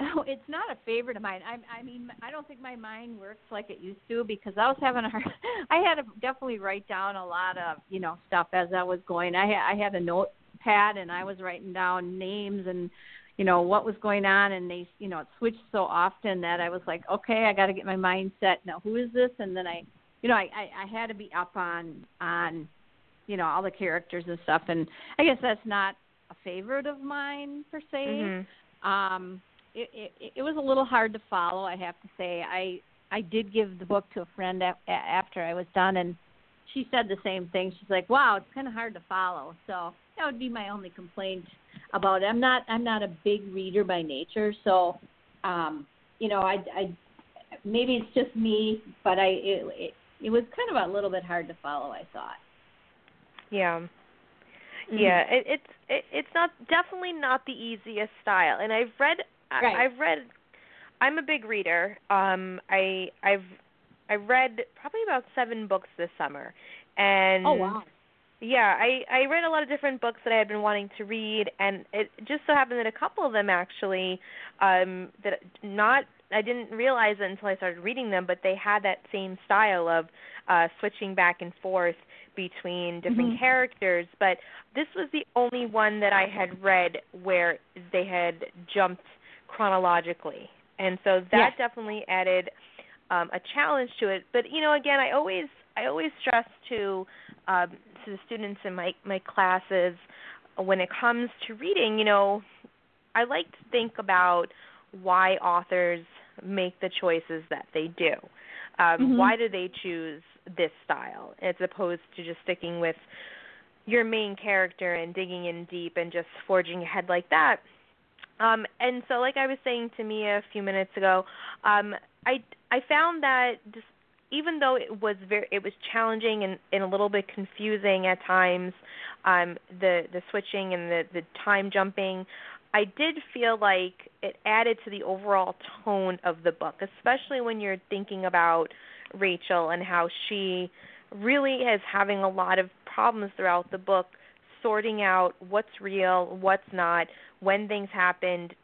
S18: [laughs] it's not a favorite of mine. I, I mean, I don't think my mind works like it used to because I was having a hard. [laughs] I had to definitely write down a lot of you know stuff as I was going. I had I had a notepad and I was writing down names and you know what was going on and they you know it switched so often that I was like okay I got to get my mind set now who is this and then I you know I, I I had to be up on on you know all the characters and stuff and I guess that's not a favorite of mine per se
S5: Mhm.
S18: um it, it it was a little hard to follow i have to say. I i did give the book to a friend af- after i was done and she said the same thing. She's like wow it's kind of hard to follow. So that would be my only complaint about it. I'm not i'm not a big reader by nature so um you know i i maybe it's just me but i it it, it was kind of a little bit hard to follow i thought.
S5: Yeah. Yeah, it, it's it, it's not definitely not the easiest style. And I've read I,
S18: Right.
S5: I've read I'm a big reader. Um I I've I read probably about 7 books this summer. And
S18: oh wow
S5: yeah, I I read a lot of different books that I had been wanting to read, and it just so happened that a couple of them actually, um, that not I didn't realize it until I started reading them, but they had that same style of uh, switching back and forth between different
S18: Mhm.
S5: characters. But this was the only one that I had read where they had jumped chronologically, and so that
S18: Yeah.
S5: definitely added um, a challenge to it. But you know, again, I always I always stress to um, to the students in my my classes when it comes to reading, you know, I like to think about why authors make the choices that they do. Um,
S3: Mhm.
S5: Why do they choose this style as opposed to just sticking with your main character and digging in deep and just forging ahead like that? Um, and so, like I was saying to Mia a few minutes ago, um, I I found that just even though it was very it was challenging and, and a little bit confusing at times, um, the the switching and the the time jumping, I did feel like it added to the overall tone of the book, especially when you're thinking about Rachel and how she really is having a lot of problems throughout the book sorting out what's real, what's not, when things happened.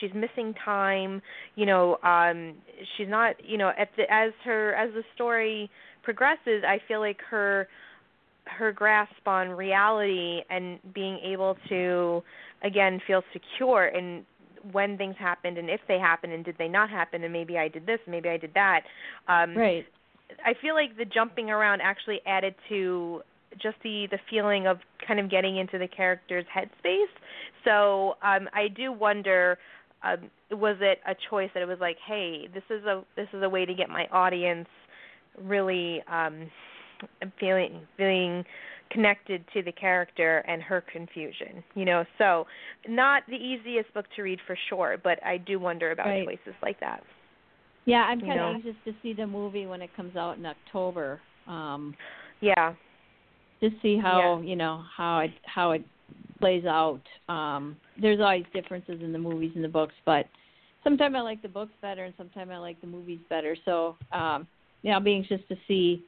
S5: She's missing time. You know, um, she's not. You know, at the, as her as the story progresses, I feel like her her grasp on reality and being able to again feel secure in when things happened and if they happened and did they not happen and maybe I did this, maybe I did that. Um
S3: Right.
S5: I feel like the jumping around actually added to just the the feeling of kind of getting into the character's headspace. So um I do wonder um was it a choice that it was like, hey, this is a this is a way to get my audience really um feeling feeling connected to the character and her confusion you know so not the easiest book to read for sure but i do wonder about
S3: Right.
S5: choices like that
S3: Yeah, I'm kind of anxious to see the movie when it comes out in October. Um,
S5: yeah
S3: to see how you know how it how it plays out. Um, there's always differences in the movies and the books, but sometimes I like the books better, and sometimes I like the movies better. So um, yeah, I'll be anxious to see,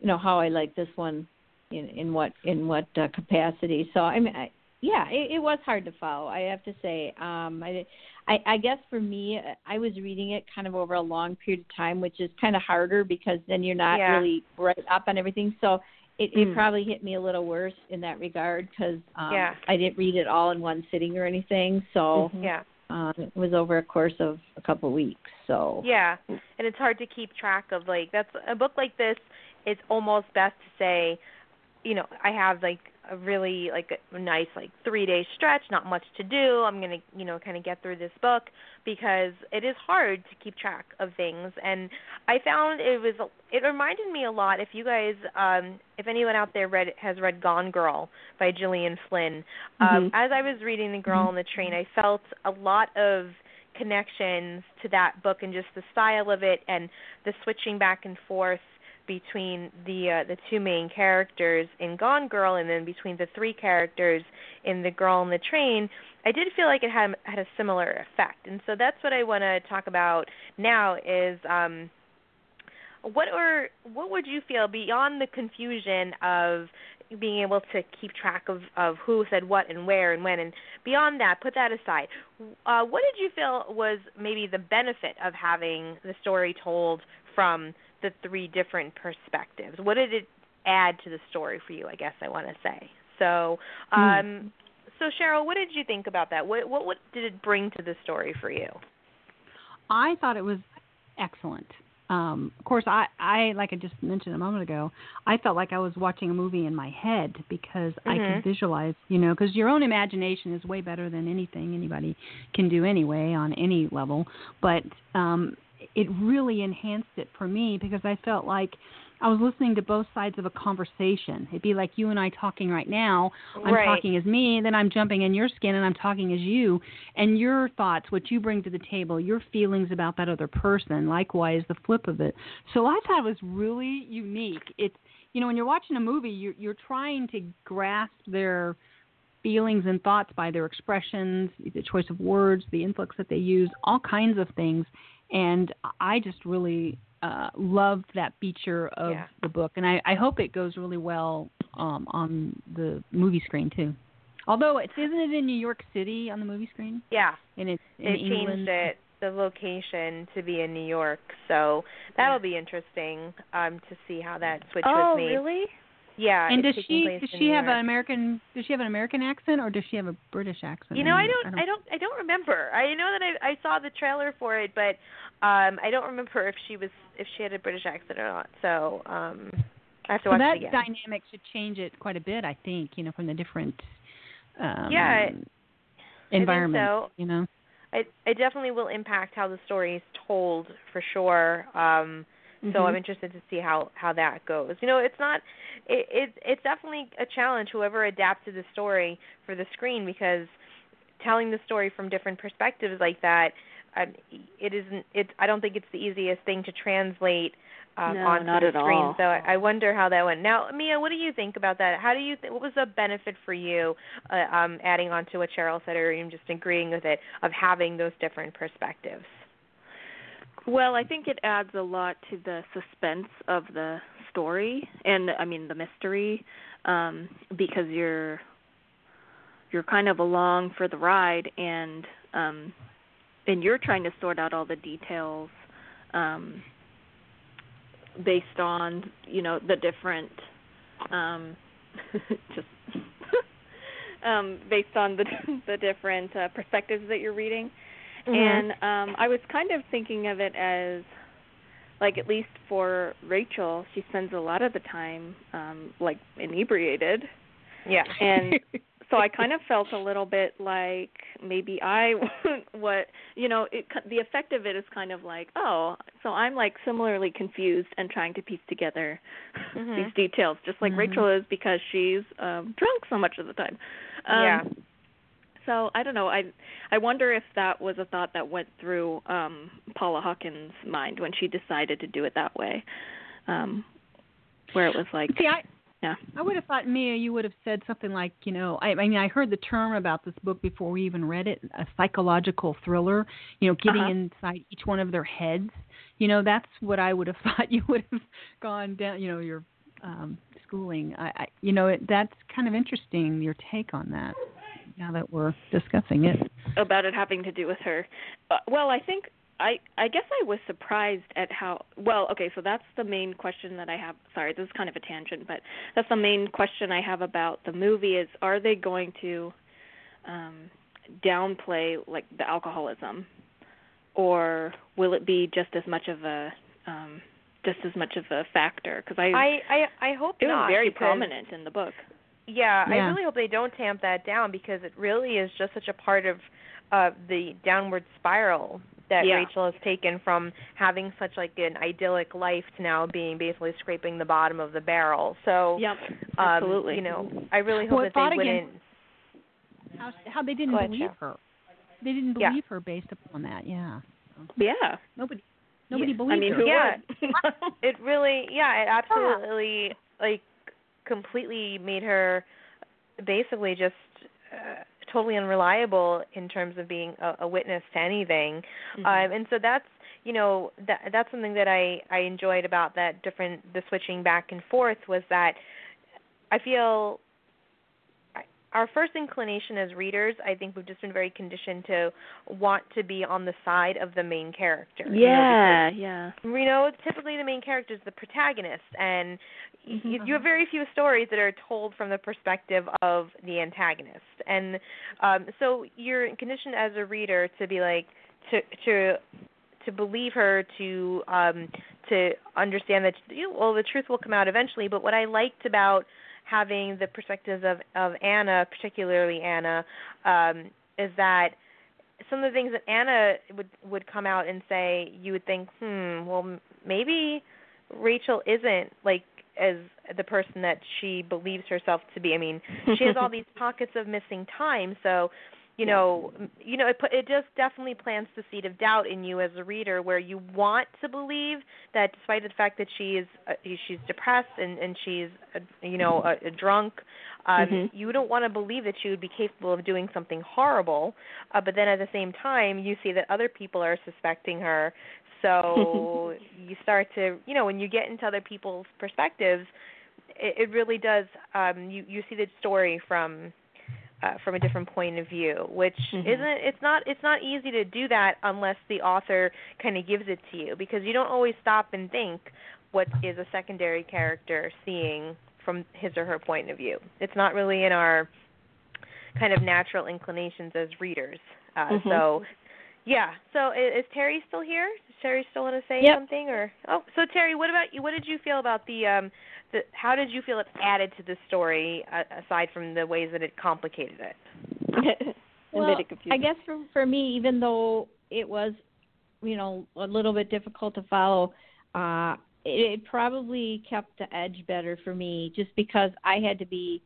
S3: you know, how I like this one in in what in what uh, capacity. So I mean, I, yeah, it, it was hard to follow. I have to say. Um, I, I I guess for me, I was reading it kind of over a long period of time, which is kind of harder because then you're not
S5: Yeah.
S3: really right up on everything. So it,
S5: Mm.
S3: it probably hit me a little worse in that regard because um,
S5: Yeah.
S3: I didn't read it all in one sitting or anything. So
S5: yeah
S3: um, it was over a course of a couple of weeks. So
S5: Yeah, and it's hard to keep track of like that's a book like this. It's almost best to say, you know, I have like a really like a nice like three day stretch, not much to do. I'm gonna you know kind of get through this book because it is hard to keep track of things. And I found it was it reminded me a lot. If you guys, um, if anyone out there read has read Gone Girl by Gillian Flynn, um,
S3: Mhm.
S5: as I was reading The Girl on the Train, I felt a lot of connections to that book and just the style of it and the switching back and forth between the uh, the two main characters in Gone Girl and then between the three characters in The Girl on the Train, I did feel like it had had a similar effect. And so that's what I want to talk about now is um what or what would you feel beyond the confusion of being able to keep track of of who said what and where and when and beyond that put that aside uh what did you feel was maybe the benefit of having the story told from the three different perspectives what did it add to the story for you i guess i want to say so um so cheryl what did you think about that what what what did it bring to the story for you
S3: I thought it was excellent. Um, of course, I, I like I just mentioned a moment ago, I felt like I was watching a movie in my head because I
S5: Mhm.
S3: could visualize, you know, because your own imagination is way better than anything anybody can do anyway on any level. But um, it really enhanced it for me because I felt like I was listening to both sides of a conversation. It'd be like you and I talking right now. I'm
S5: Right.
S3: talking as me, then I'm jumping in your skin and I'm talking as you. And your thoughts, what you bring to the table, your feelings about that other person, likewise the flip of it. So I thought it was really unique. It's you know, when you're watching a movie, you're you're trying to grasp their feelings and thoughts by their expressions, the choice of words, the influx that they use, all kinds of things. And I just really uh, loved that feature of
S5: Yeah.
S3: the book, and I, I hope it goes really well um, on the movie screen too. Although it's isn't it in New York City on the movie screen?
S5: yeah
S3: And it's in
S5: they
S3: England.
S5: changed it the location to be in New York, so that'll be interesting um to see how that switch
S4: oh,
S5: was made.
S4: Oh, really?
S5: Yeah.
S3: And does she does she have an American does she have an American accent or does she have a British accent?
S5: You know, I don't, I don't, I don't remember. I know that I, I saw the trailer for it, but um, I don't remember if she was, if she had a British accent or not. So um, I have to
S3: so
S5: watch
S3: that
S5: it again.
S3: dynamic should change it quite a bit, I think. You know, from the different um,
S5: Yeah,
S3: environments.
S5: so.
S3: You know.
S5: it, it definitely will impact how the story is told for sure. Um, So I'm interested to see how how that goes. You know, it's not it, it it's definitely a challenge whoever adapted the story for the screen because telling the story from different perspectives like that um, it isn't it I don't think it's the easiest thing to translate um,
S4: No,
S5: onto
S4: not
S5: the
S4: at
S5: screen.
S4: all.
S5: So I, I wonder how that went. Now, Mia, what do you think about that? How do you th- what was the benefit for you uh, um adding on to what Cheryl said or even just agreeing with it of having those different perspectives?
S4: Well, I think it adds a lot to the suspense of the story and I mean the mystery um because you're you're kind of along for the ride and um and you're trying to sort out all the details um based on, you know, the different um [laughs] just [laughs] um based on the [laughs] the different uh, perspectives that you're reading.
S5: Mhm.
S4: And um I was kind of thinking of it as like at least for Rachel, she spends a lot of the time um like inebriated.
S5: Yeah.
S4: And [laughs] so I kind of felt a little bit like maybe I [laughs] what you know it the effect of it is kind of like oh so I'm like similarly confused and trying to piece together [laughs]
S5: Mhm.
S4: these details just like
S5: Mhm.
S4: Rachel is because she's um drunk so much of the time. Um,
S5: Yeah.
S4: So I don't know. I I wonder if that was a thought that went through um Paula Hawkins' mind when she decided to do it that way. Um where it was like
S3: See, I
S4: yeah.
S3: I would have thought Mia, you would have said something like, you know, I, I mean, I heard the term about this book before we even read it, a psychological thriller. You know, getting
S4: Uh-huh.
S3: inside each one of their heads. You know, that's what I would have [laughs] thought you would have gone down. You know, your um schooling. I, I you know, it, that's kind of interesting. Your take on that. Now that we're discussing it.
S4: about it having to do with her. Uh, well, I think I I guess I was surprised at how well. Okay, so that's the main question that I have. Sorry, this is kind of a tangent, but that's the main question I have about the movie is are they going to um downplay like the alcoholism or will it be just as much of a um just as much of a factor because I,
S5: I I I hope
S4: it was
S5: not
S4: very prominent in the book.
S5: Yeah, I really hope they don't tamp that down because it really is just such a part of uh the downward spiral that
S4: Yeah.
S5: Rachel has taken from having such like an idyllic life to now being basically scraping the bottom of the barrel. So
S4: Yep,
S5: um,
S4: absolutely.
S5: you know, I really hope
S3: Well,
S5: that they
S3: again-
S5: wouldn't
S3: How how they didn't
S5: Go ahead,
S3: believe
S5: Cheryl.
S3: her. They didn't
S5: Yeah.
S3: believe her based upon that. Yeah.
S4: Yeah.
S3: Nobody nobody
S5: Yeah.
S3: believed
S4: I mean,
S3: her.
S4: who
S5: yeah, [laughs] it really, yeah, it [laughs] absolutely like completely made her basically just uh, totally unreliable in terms of being a, a witness to anything.
S4: Mhm.
S5: Um, and so that's you know that that's something that I I enjoyed about that different the switching back and forth was that I feel our first inclination as readers, I think we've just been very conditioned to want to be on the side of the main character. you know,
S4: Yeah, yeah.
S5: you know, typically the main character is the protagonist, and y
S4: Mhm.
S5: you, you have very few stories that are told from the perspective of the antagonist, and um, so you're conditioned as a reader to be like to to to believe her, to um, to understand that you know, well the truth will come out eventually. But what I liked about having the perspectives of of Anna, particularly Anna, um, is that some of the things that Anna would would come out and say, you would think, hmm, well, maybe Rachel isn't like as the person that she believes herself to be. I mean, she has all [laughs] these pockets of missing time, so you know, you know, it put, it just definitely plants the seed of doubt in you as a reader, where you want to believe that despite the fact that she is uh, she's depressed and and she's uh, you know a, a drunk, um,
S4: Mhm.
S5: you don't want to believe that she would be capable of doing something horrible, uh, but then at the same time you see that other people are suspecting her, so [laughs] you start to you know when you get into other people's perspectives, it, it really does um, you you see the story from uh, from a different point of view, which
S4: Mhm.
S5: isn't it's not it's not easy to do that unless the author kind of gives it to you because you don't always stop and think what is a secondary character seeing from his or her point of view. It's not really in our kind of natural inclinations as readers. Uh,
S4: Mhm.
S5: So, yeah. So i- is Terry still here? Does Terry still want to say
S4: Yep.
S5: something? Or oh, so Terry, what about you? What did you feel about the um the how did you feel it added to the story uh, aside from the ways that it complicated it? [laughs]
S18: well,
S4: it.
S18: I guess for for me, even though it was, you know, a little bit difficult to follow, uh, it, it probably kept the edge better for me, just because I had to be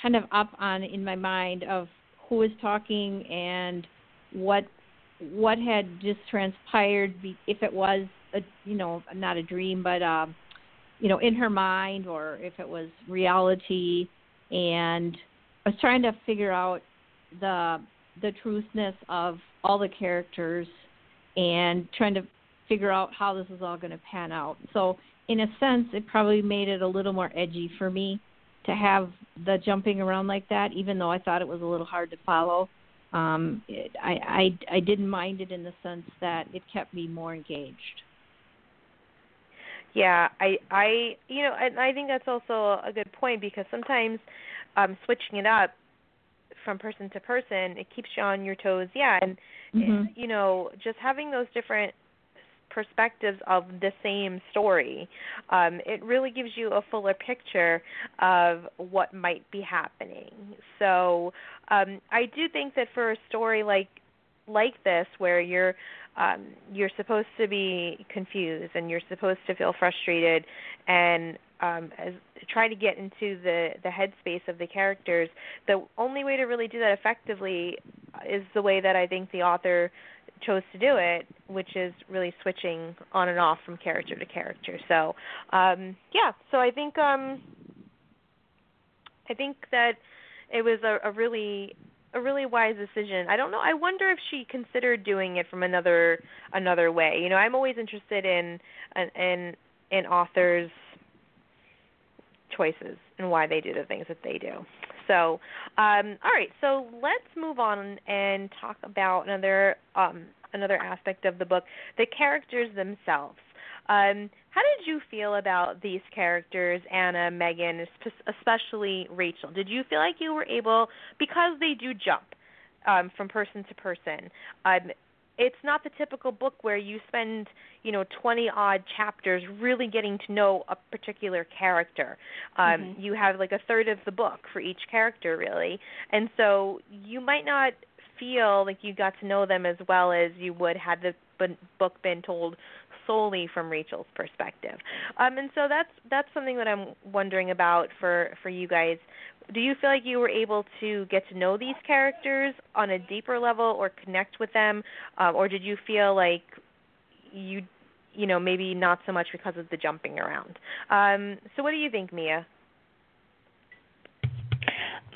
S18: kind of up on in my mind of who was talking and what what had just transpired if it was a you know not a dream but um you know in her mind or if it was reality and I was trying to figure out the the truthness of all the characters and trying to figure out how this is all going to pan out. So in a sense, it probably made it a little more edgy for me to have the jumping around like that, even though I thought it was a little hard to follow. Um, it, I, I I didn't mind it in the sense that it kept me more engaged.
S5: Yeah, I I you know, and I think that's also a good point because sometimes um switching it up from person to person, it keeps you on your toes. Yeah, and
S18: mm-hmm.
S5: you know, just having those different perspectives of the same story, um, it really gives you a fuller picture of what might be happening. So um, I do think that for a story like like this, where you're um, you're supposed to be confused and you're supposed to feel frustrated and um, as try to get into the the headspace of the characters. The only way to really do that effectively is the way that I think the author chose to do it, which is really switching on and off from character to character. So, um, yeah. So I think um, I think that it was a, a really a really wise decision. I don't know. I wonder if she considered doing it from another another way. You know, I'm always interested in in in authors' choices and why they do the things that they do. So, um, all right. So let's move on and talk about another um, another aspect of the book: the characters themselves. Um, how did you feel about these characters, Anna, Megan, especially Rachel? Did you feel like you were able, because they do jump um, from person to person? Um, it's not the typical book where you spend you know 20 odd chapters really getting to know a particular character um
S4: mm-hmm.
S5: you have like a third of the book for each character really and so you might not feel like you got to know them as well as you would had the book been told solely from Rachel's perspective. Um, and so that's that's something that I'm wondering about for for you guys do you feel like you were able to get to know these characters on a deeper level or connect with them? Um, or did you feel like you you know maybe not so much because of the jumping around? Um, so what do you think mia?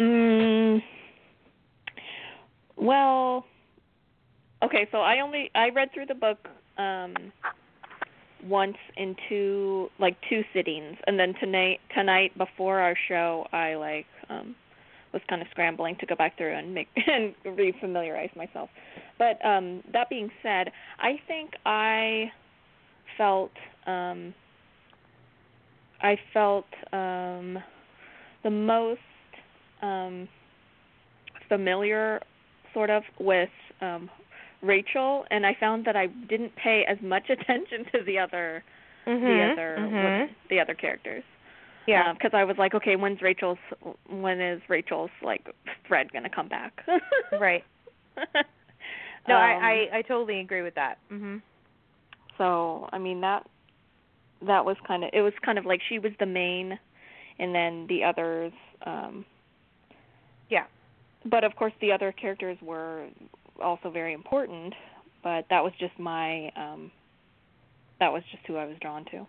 S4: Mm, well okay so i only i read through the book um once in two like two sittings. And then tonight tonight before our show i like um was kind of scrambling to go back through and make [laughs] and refamiliarize myself but um that being said i think i felt um i felt um the most um familiar sort of with um Rachel, and I found that I didn't pay as much [laughs] attention to the other
S5: mm-hmm,
S4: the other
S5: mm-hmm.
S4: the other characters.
S5: Yeah,
S4: because uh, I was like, okay, when's Rachel's when is Rachel's like Fred gonna come back? [laughs]
S5: right. [laughs] no,
S4: um,
S5: I, I I totally agree with that. Mhm.
S4: So I mean that that was kind of it was kind of like she was the main, and then the others. um
S5: Yeah.
S4: But of course, the other characters were also very important, but that was just my um that was just who I was drawn to.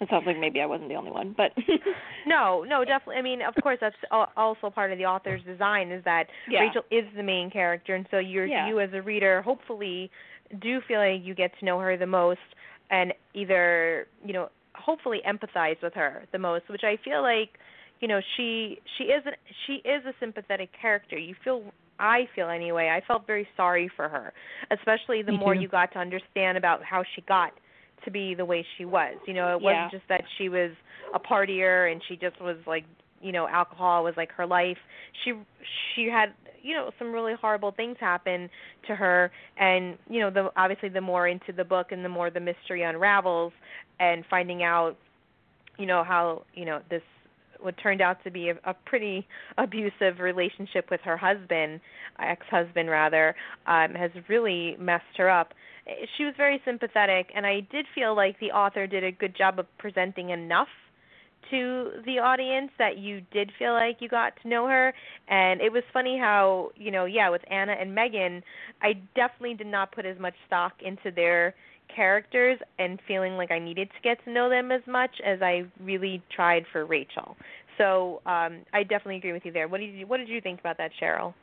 S4: It sounds like maybe I wasn't the only one, but [laughs]
S5: no, no, definitely. I mean, of course, that's also part of the author's design is that
S4: yeah.
S5: Rachel is the main character, and so you're
S4: yeah.
S5: you as a reader hopefully do feel like you get to know her the most, and either you know hopefully empathize with her the most, which I feel like you know she she is a, she is a sympathetic character. You feel I feel anyway. I felt very sorry for her, especially the
S18: Me
S5: more
S18: too.
S5: you got to understand about how she got to be the way she was. You know, it wasn't
S4: Yeah.
S5: just that she was a partier and she just was like, you know, alcohol was like her life. She she had, you know, some really horrible things happen to her and, you know, the obviously the more into the book and the more the mystery unravels and finding out, you know, how, you know, this what turned out to be a, a pretty [laughs] abusive relationship with her husband, ex-husband rather, um, has really messed her up. She was very sympathetic, and I did feel like the author did a good job of presenting enough to the audience that you did feel like you got to know her. And it was funny how you know yeah with anna and megan i definitely did not put as much stock into their characters and feeling like i needed to get to know them as much as i really tried for rachel. So um i definitely agree with you there. What did you what did you think about that cheryl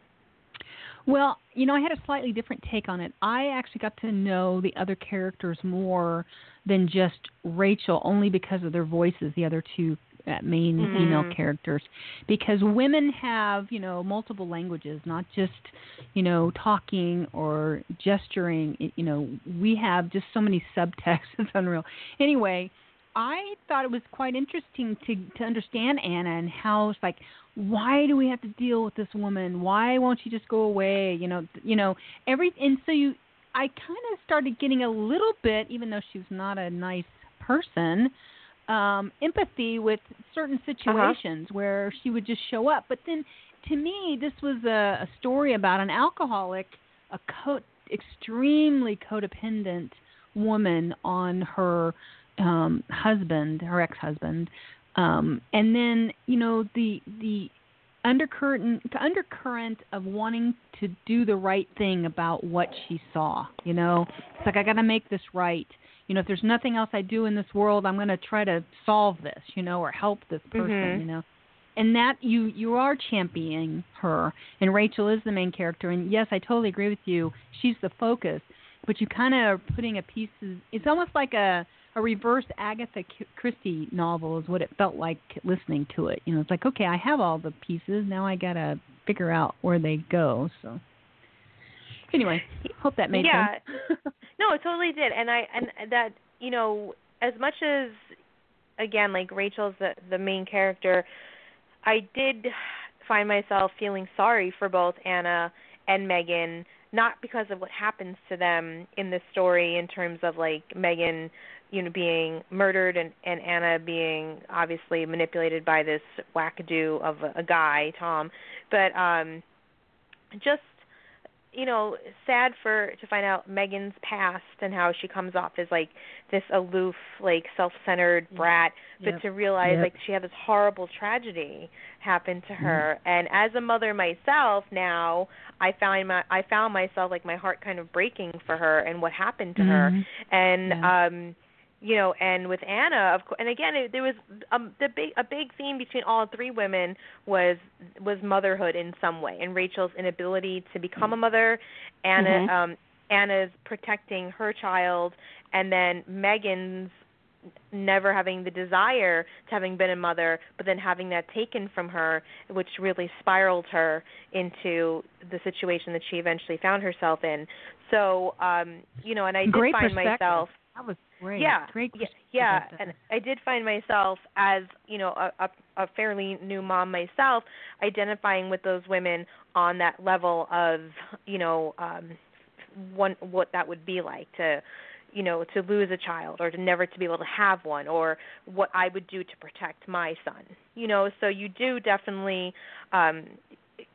S3: well, you know, I had a slightly different take on it. I actually got to know the other characters more than just Rachel, only because of their voices, the other two uh, main
S5: mm-hmm.
S3: female characters. Because women have, you know, multiple languages, not just, you know, talking or gesturing. You know, we have just so many [laughs] subtexts. It's unreal. Anyway, I thought it was quite interesting to to understand Anna and how it's like why do we have to deal with this woman? Why won't she just go away? You know, you know, every and so you I kind of started getting a little bit even though she was not a nice person, um empathy with certain
S5: Uh-huh.
S3: situations uh-huh. where she would just show up. But then to me this was a, a story about an alcoholic, a co- extremely codependent woman on her um husband, her ex-husband, um and then you know the the undercurrent the undercurrent of wanting to do the right thing about what she saw. You know, it's like I got to make this right. You know, if there's nothing else I do in this world, I'm going to try to solve this. You know, or help this person.
S5: Mhm.
S3: You know. And that you you are championing her, and Rachel is the main character. And yes, I totally agree with you. She's the focus, but you kind of are putting a pieces. It's almost like a a reverse Agatha Christie novel is what it felt like listening to it. You know, it's like okay, I have all the pieces. Now I gotta figure out where they go. So anyway, hope that made
S5: yeah.
S3: sense. [laughs]
S5: no, it totally did, and I and that you know as much as again like Rachel's the the main character, I did find myself feeling sorry for both Anna and Megan not because of what happens to them in the story in terms of like Megan you know being murdered and and Anna being obviously manipulated by this wackadoo of a, a guy Tom but um just you know sad for to find out Megan's past and how she comes off as like this aloof like self-centered brat but
S3: Yep.
S5: to realize
S3: Yep.
S5: like she had this horrible tragedy happen to her and as a mother myself now I found my I found myself like my heart kind of breaking for her and what happened to her
S3: Mhm.
S5: and
S3: Yeah.
S5: um you know and with Anna of course and again it, there was um the big a big theme between all three women was was motherhood in some way and Rachel's inability to become a mother Anna
S3: Mhm.
S5: um Anna's protecting her child and then Megan's never having the desire to having been a mother but then having that taken from her which really spiraled her into the situation that she eventually found herself in so um you know and I did
S3: Great
S5: find myself
S3: That was great.
S5: yeah,
S3: Great
S5: yeah, yeah, and I did find myself as you know a, a a fairly new mom myself, identifying with those women on that level of you know um one what that would be like to you know to lose a child or to never to be able to have one or what I would do to protect my son. You know, so you do definitely um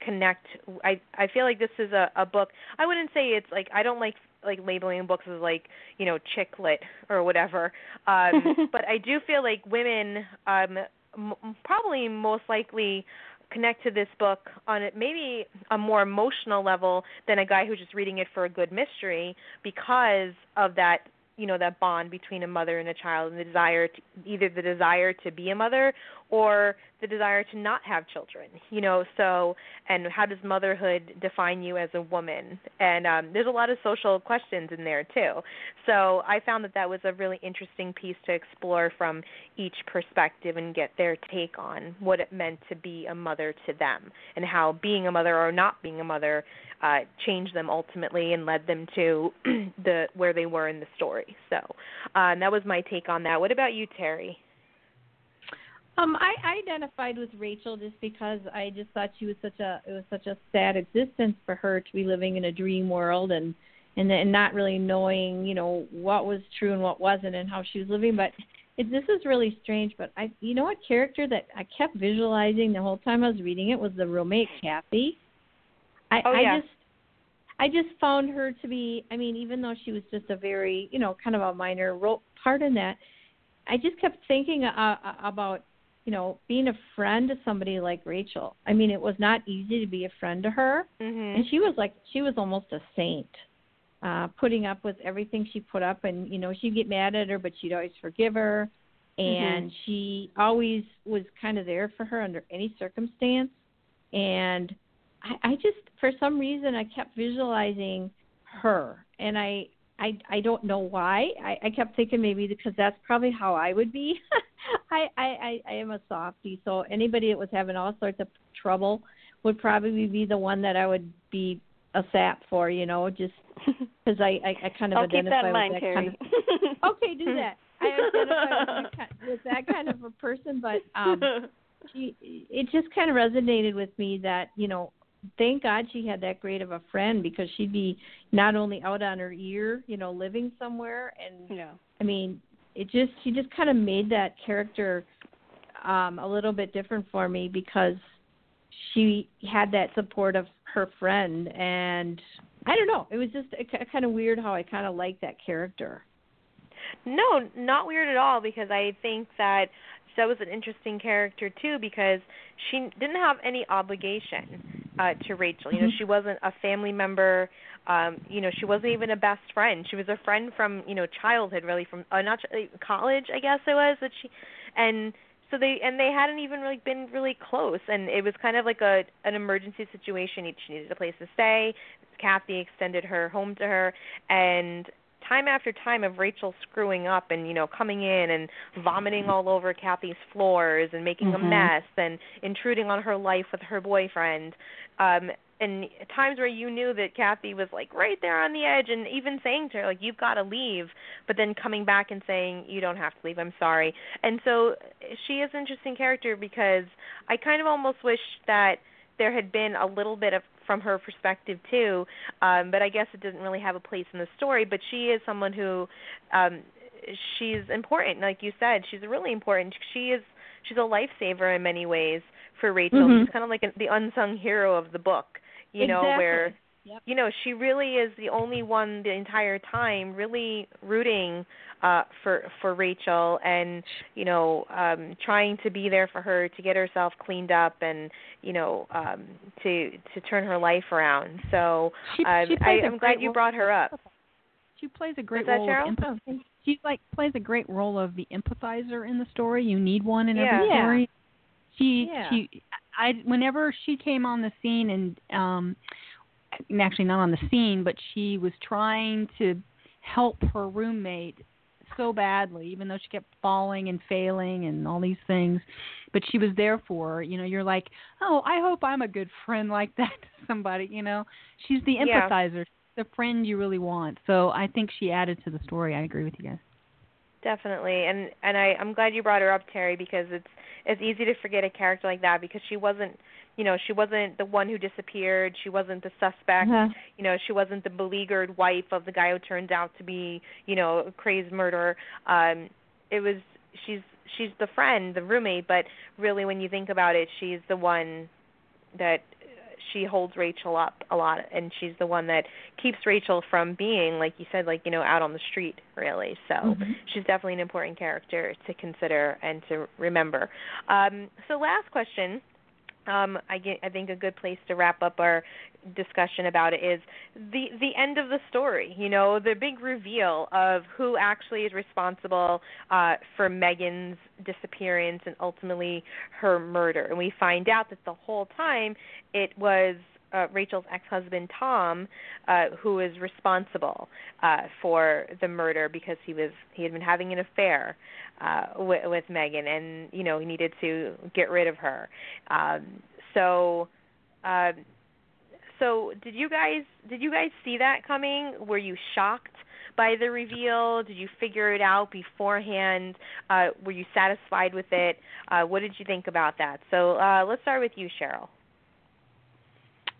S5: connect I I feel like this is a a book. I wouldn't say it's like I don't like like labeling books as like you know chick lit or whatever. Um [laughs] but I do feel like women um m- probably most likely connect to this book on maybe a more emotional level than a guy who's just reading it for a good mystery because of that you know that bond between a mother and a child and the desire to either the desire to be a mother or the desire to not have children you know so and how does motherhood define you as a woman? And um there's a lot of social questions in there too. So i found that that was a really interesting piece to explore from each perspective and get their take on what it meant to be a mother to them and how being a mother or not being a mother uh changed them ultimately and led them to [clears throat] the where they were in the story so uh, that was my take on that what about you terry
S18: Um, I, I identified with Rachel just because I just thought she was such a it was such a sad existence for her to be living in a dream world and and and not really knowing you know what was true and what wasn't and how she was living. But it, this is really strange, but I, you know, what character that I kept visualizing the whole time I was reading it was the roommate Kathy. I,
S5: Oh,
S18: I
S5: yeah.
S18: just, I just found her to be. I mean, even though she was just a very, you know, kind of a minor role part in that, I just kept thinking uh, uh, about, you know, being a friend to somebody like Rachel. I mean, it was not easy to be a friend to her,
S5: Mhm.
S18: and she was like, she was almost a saint uh putting up with everything she put up and you know she'd get mad at her but she'd always forgive her and she always was kind of there for her under any circumstance and I, I just for some reason I kept visualizing her and I I I don't know why. I, I kept thinking maybe because that's probably how I would be. [laughs] I, I I I am a softie, so anybody that was having all sorts of trouble would probably be the one that I would be a sap for, you know, just [laughs] because I, I I kind of
S4: I'll keep that in mind,
S18: with that
S4: Terry.
S18: kind of. [laughs] Okay, do that. I identify with, that ki- with that kind of a person, but um, she it just kind of resonated with me that you know thank god she had that great of a friend because she'd be not only out on her ear you know living somewhere and
S4: yeah.
S18: i mean it just she just kind of made that character um a little bit different for me because she had that support of her friend and i don't know it was just a kind of weird how i kind of liked that character
S5: No, not weird at all because I think that that was an interesting character too because she didn't have any obligation uh to Rachel. You know,
S18: Mhm.
S5: she wasn't a family member. Um, you know, she wasn't even a best friend. She was a friend from, you know, childhood really from uh, not ch- uh, college, I guess it was that she and so they and they hadn't even really been really close and it was kind of like a an emergency situation. She needed a place to stay. Kathy extended her home to her and time after time of Rachel screwing up and you know coming in and vomiting all over Kathy's floors and making
S18: Mhm.
S5: a mess and intruding on her life with her boyfriend um and times where you knew that Kathy was like right there on the edge and even saying to her like you've got to leave but then coming back and saying you don't have to leave I'm sorry and so she is an interesting character because I kind of almost wish that there had been a little bit of from her perspective too. Um but I guess it doesn't really have a place in the story but she is someone who um she's important. Like you said she's really important. She is she's a lifesaver in many ways for Rachel.
S18: Mhm.
S5: she's kind of like a, the unsung hero of the book you know where
S18: Yep.
S5: you know she really is the only one the entire time really rooting uh for for Rachel and you know um trying to be there for her to get herself cleaned up and you know um to to turn her life around so
S3: She-
S5: um
S3: she
S5: I,
S3: plays a
S5: I'm glad you brought her up
S3: She plays a great
S5: that
S3: role
S5: Cheryl?
S3: of empath- She like plays a great role of the empathizer in the story. You need one in
S5: Yeah.
S3: every
S18: Yeah.
S3: story. She
S18: Yeah.
S3: she I whenever she came on the scene and um and actually not on the scene, but she was trying to help her roommate so badly, even though she kept falling and failing and all these things. But she was there for her. You know, you're like, oh, I hope I'm a good friend [laughs] like that to somebody. You know, she's the
S5: Yeah.
S3: empathizer, the friend you really want. So I think she added to the story. I agree with you guys.
S5: Definitely, and and I I'm glad you brought her up, Terry, because it's it's easy to forget a character like that because she wasn't, you know, she wasn't the one who disappeared. She wasn't the suspect.
S18: Uh-huh.
S5: You know, she wasn't the beleaguered wife of the guy who turned out to be, you know, a crazed murderer. Um, it was she's she's the friend, the roommate, but really when you think about it, she's the one that she holds Rachel up a lot and she's the one that keeps Rachel from being like you said like you know out on the street really so
S18: Mhm.
S5: she's definitely an important character to consider and to remember um so last question um I get I think a good place to wrap up our discussion about it is the the end of the story you know the big reveal of who actually is responsible uh for Megan's disappearance and ultimately her murder. And we find out that the whole time it was uh, Rachel's ex-husband Tom, uh, who is responsible uh, for the murder because he was he had been having an affair uh, with, with Megan, and you know he needed to get rid of her. Um, so, um, so did you guys did you guys see that coming? Were you shocked? by the reveal? Did you figure it out beforehand? Uh, were you satisfied with it? Uh, what did you think about that? So uh, let's start with you, Cheryl.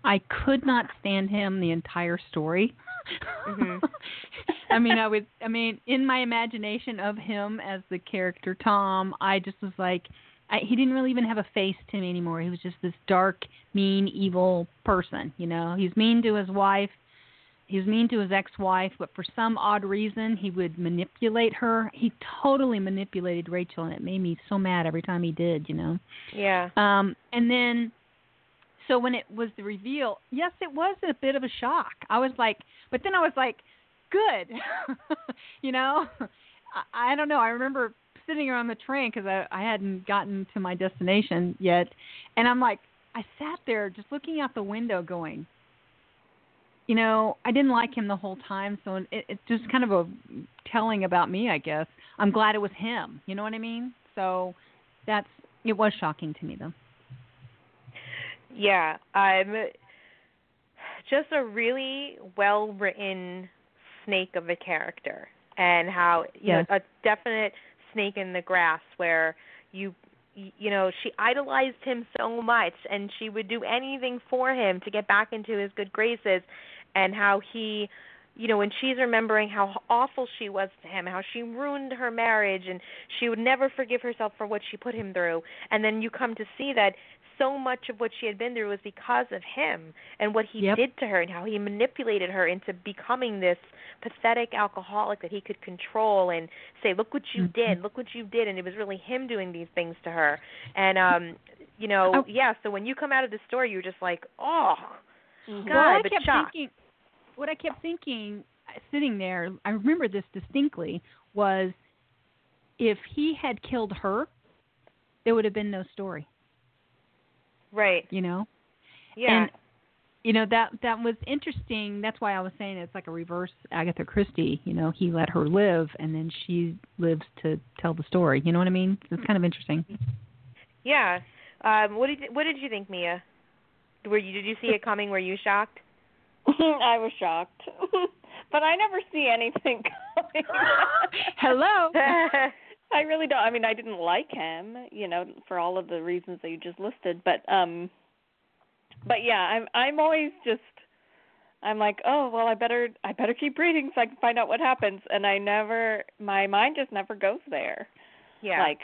S3: I could not stand him the entire story.
S5: Mhm. [laughs]
S3: I mean, I would. I mean, in my imagination of him as the character Tom, I just was like, I, he didn't really even have a face to me anymore. He was just this dark, mean, evil person. You know, he's mean to his wife. He's mean to his ex-wife, but for some odd reason, he would manipulate her. He totally manipulated Rachel, and it made me so mad every time he did. You know.
S5: Yeah.
S3: Um, and then, so when it was the reveal, yes, it was a bit of a shock. I was like, but then I was like, good. [laughs] you know, I, I don't know. I remember sitting around the train because I, I hadn't gotten to my destination yet, and I'm like, I sat there just looking out the window, going, you know, I didn't like him the whole time, so it, it's just kind of a telling about me, I guess. I'm glad it was him. You know what I mean? So that's it was shocking to me though.
S5: Yeah, I'm just a really well written snake of a character and how you
S3: Yes.
S5: know a definite snake in the grass where you you know she idolized him so much and she would do anything for him to get back into his good graces and how he you know when she's remembering how awful she was to him how she ruined her marriage and she would never forgive herself for what she put him through and then you come to see that so much of what she had been through was because of him and what he
S3: Yep.
S5: did to her and how he manipulated her into becoming this pathetic alcoholic that he could control and say look what you did look what you did and it was really him doing these things to her and um you know
S3: Oh.
S5: yeah so when you come out of the store you're just like oh god
S3: well, I
S5: but
S3: kept
S5: shocked
S3: thinking, what I kept thinking, uh, sitting there, I remember this distinctly, was if he had killed her, there would have been no story.
S5: Right
S3: You know.
S5: yeah
S3: And you know that that was interesting. That's why I was saying it's like a reverse Agatha Christie. You know, he let her live, and then she lives to tell the story. You know what I mean? It's kind of interesting.
S5: yeah um what did what did you think mia were you did you see it coming were you shocked [laughs] [laughs]
S19: I was shocked. [laughs] but I never see anything coming.
S3: Hello.
S19: I really don't. I mean, I didn't like him, you know, for all of the reasons that you just listed, but um but yeah, I'm I'm always just I'm like, "Oh, well, I better I better keep reading so I can find out what happens." And I never my mind just never goes there.
S5: yeah
S19: Like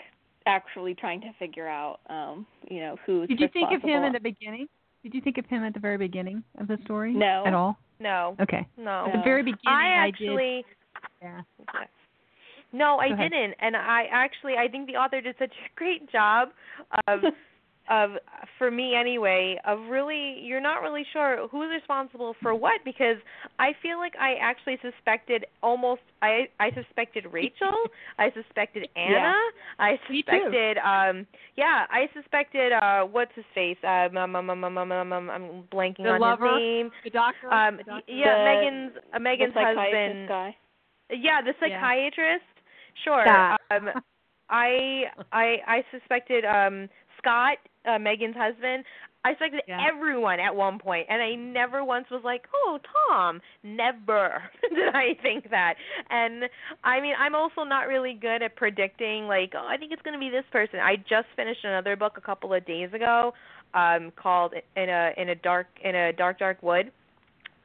S19: actually trying to figure out um, you know, who's
S3: Did you think of him
S19: responsible.
S3: in the beginning? Did you think of him at the very beginning of the story?
S19: No.
S3: At all?
S5: no
S3: Okay.
S5: no
S3: At the very beginning,
S5: i
S3: I
S5: actually
S3: did. Yeah.
S5: No, I didn't, and I actually I think the author did such a great job of [laughs] of for me anyway of really you're not really sure who's responsible for what because I feel like I actually suspected almost I I suspected [laughs] Rachel, I suspected Anna,
S19: Yeah.
S5: I
S3: Me too.
S5: suspected um yeah I suspected uh what's his face um, um, um, um, um, um, um, um, I'm blanking
S3: The
S5: on
S3: lover?
S5: his name
S3: The doctor.
S5: um
S3: the doctor?
S5: yeah
S19: The-
S5: Megan's uh, Megan's
S19: the
S5: husband
S19: guy.
S5: yeah, the
S3: Yeah.
S5: psychiatrist. Sure. Um, I I I suspected um Scott, uh, Megan's husband. I suspected
S3: Yeah.
S5: everyone at one point, and I never once was like, "Oh, Tom." Never [laughs] did I think that. And I mean, I'm also not really good at predicting. Like, oh, I think it's going to be this person. I just finished another book a couple of days ago, um, called "In a in a dark in a dark dark wood,"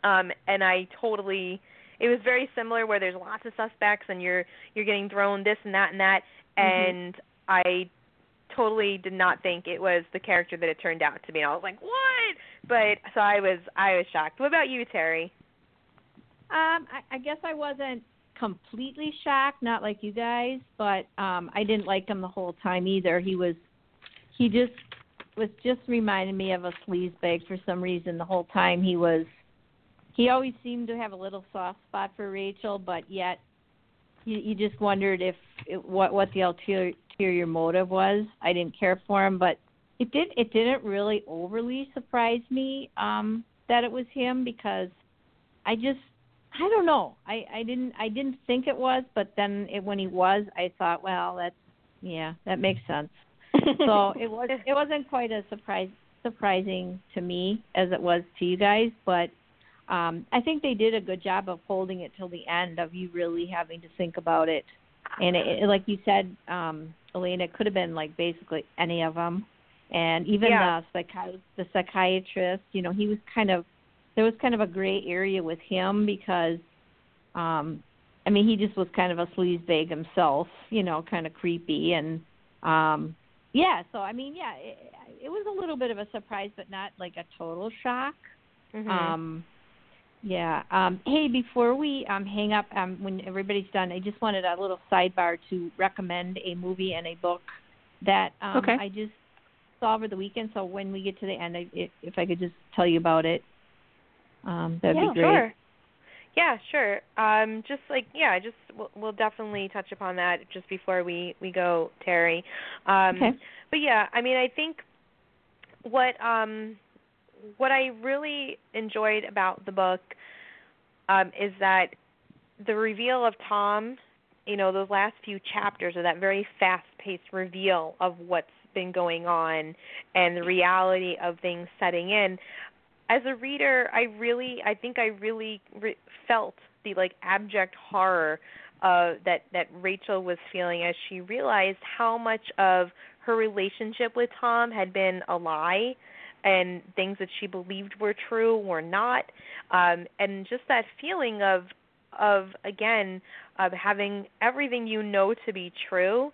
S5: um, and I totally it was very similar where there's lots of suspects and you're you're getting thrown this and that and that
S3: Mm-hmm.
S5: and I totally did not think it was the character that it turned out to be. And I was like, "What?" But so I was I was shocked. What about you, Terry?
S18: Um, I, I guess I wasn't completely shocked, not like you guys, but um I didn't like him the whole time either. He was he just was just reminding me of a sleazebag for some reason the whole time he was he always seemed to have a little soft spot for Rachel, but yet you, you just wondered if it, what what the ulterior, motive was. I didn't care for him, but it did it didn't really overly surprise me um that it was him because I just I don't know. I I didn't I didn't think it was, but then it, when he was, I thought, well, that's yeah, that makes sense. [laughs] so it was it wasn't quite as surprise surprising to me as it was to you guys, but um I think they did a good job of holding it till the end of you really having to think about it. And it, it, like you said, um Elena, it could have been like basically any of them. And even
S5: Yeah.
S18: the psychi- the psychiatrist, you know, he was kind of there was kind of a gray area with him because um I mean, he just was kind of a sleazebag himself, you know, kind of creepy and um yeah, so I mean, yeah, it, it was a little bit of a surprise but not like a total shock.
S5: Mhm.
S18: Um yeah. Um hey, before we um hang up um when everybody's done, I just wanted a little sidebar to recommend a movie and a book that um
S3: Okay.
S18: I just saw over the weekend. So when we get to the end, I, if, if I could just tell you about it, um that'd
S5: yeah,
S18: be great.
S5: Sure. Yeah, sure. Um, just like yeah, I just we'll, we'll definitely touch upon that just before we we go, Terry. Um,
S18: Okay.
S5: But yeah, I mean, I think what um what I really enjoyed about the book um is that the reveal of Tom, you know, those last few chapters of that very fast-paced reveal of what's been going on and the reality of things setting in. As a reader, I really, I think I really re- felt the like abject horror uh, that that Rachel was feeling as she realized how much of her relationship with Tom had been a lie, and things that she believed were true were not, um, and just that feeling of of again of having everything you know to be true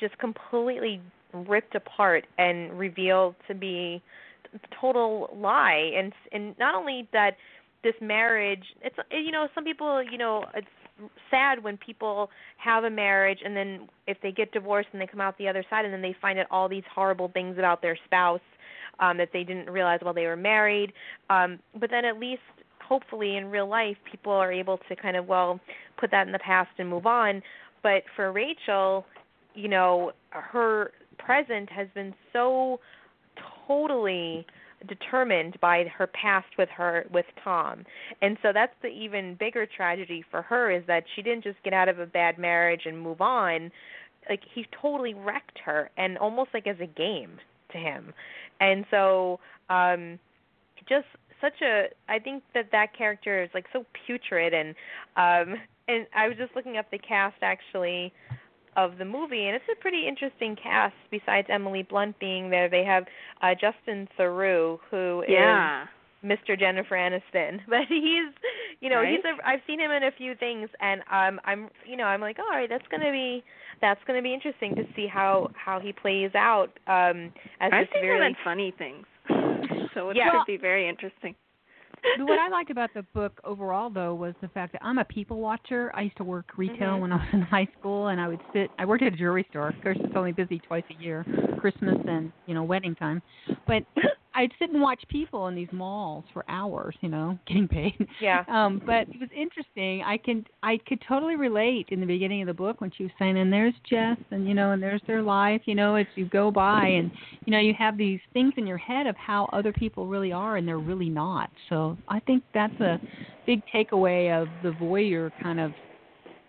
S5: just completely ripped apart and revealed to be a total lie. And and not only that this marriage it's you know some people you know it's sad when people have a marriage and then if they get divorced and they come out the other side and then they find out all these horrible things about their spouse um that they didn't realize while they were married um but then at least hopefully in real life people are able to kind of well put that in the past and move on but for Rachel you know her present has been so totally determined by her past with her with Tom. And so that's the even bigger tragedy for her is that she didn't just get out of a bad marriage and move on. Like he totally wrecked her and almost like as a game to him. And so um just such a I think that that character is like so putrid and um and I was just looking up the cast actually of the movie, and it's a pretty interesting cast. Besides Emily Blunt being there, they have uh, Justin Theroux, who is
S19: Yeah.
S5: Mr. Jennifer Aniston. [laughs] But he's, you know, he's a. I've seen him in a few things, and um, I'm, you know, I'm like, all right, that's gonna be, that's gonna be interesting to see how how he plays out um, as
S19: I've seen
S5: very
S19: him in funny things, [laughs] so it
S5: Yeah.
S19: should be very interesting. [laughs]
S3: What I liked about the book overall, though, was the fact that I'm a people watcher. I used to work retail
S5: Mhm.
S3: when I was in high school, and I would sit. I worked at a jewelry store. Of course, it's only busy twice a year, Christmas and you know wedding time. But I'd sit and watch people in these malls for hours, you know, [laughs] getting paid.
S5: Yeah.
S3: Um, but it was interesting. I can I could totally relate in the beginning of the book when she was saying, and there's Jess, and you know, and there's their life, you know, as you go by, and you know, you have these things in your head of how other people really are, and they're really not. So I think that's a big takeaway of the voyeur kind of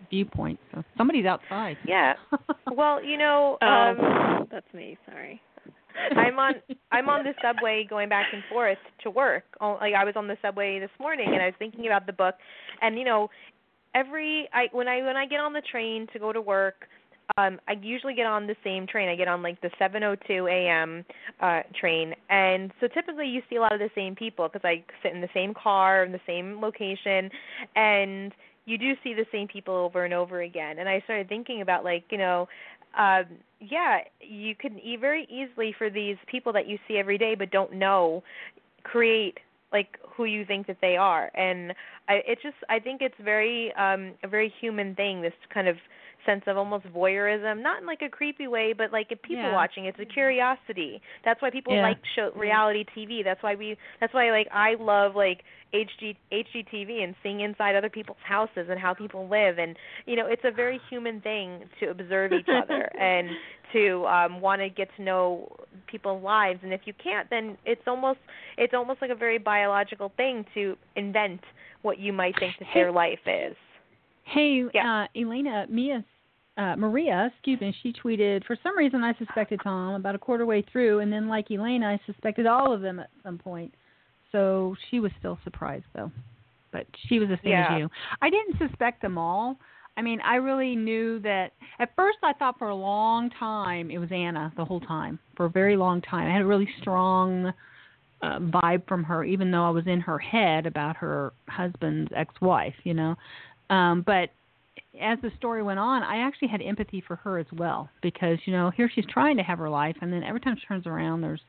S3: viewpoint. So somebody's outside.
S5: Yeah. [laughs] Well, you know,
S19: Oh,
S5: um,
S19: that's me. Sorry.
S5: I'm on I'm on the subway going back and forth to work. Oh, Like I was on the subway this morning and I was thinking about the book and you know every I when I when I get on the train to go to work um I usually get on the same train. I get on like the 7:02 a.m. uh train and so typically you see a lot of the same people because I sit in the same car in the same location and you do see the same people over and over again. And I started thinking about like, you know, um yeah, you can e- very easily for these people that you see every day but don't know create like who you think that they are. And I it just I think it's very um a very human thing this kind of sense of almost voyeurism, not in like a creepy way, but like a people
S3: Yeah.
S5: watching. It's a curiosity. That's why people
S3: Yeah.
S5: like show reality TV. That's why we that's why like I love like HG HGTV and seeing inside other people's houses and how people live and you know, it's a very human thing to observe each other [laughs] and to um want to get to know people's lives and if you can't then it's almost it's almost like a very biological thing to invent what you might think that their life is.
S3: Hey, uh, Elena, Mia, uh, Maria, excuse me, she tweeted, for some reason I suspected Tom about a quarter way through, and then like Elaine, I suspected all of them at some point. So she was still surprised, though. But she was the same
S5: Yeah.
S3: as you. I didn't suspect them all. I mean, I really knew that. At first, I thought for a long time it was Anna the whole time. For a very long time, I had a really strong uh, vibe from her, even though I was in her head about her husband's ex-wife. You know, um, but as the story went on, I actually had empathy for her as well because you know here she's trying to have her life, and then every time she turns around, there's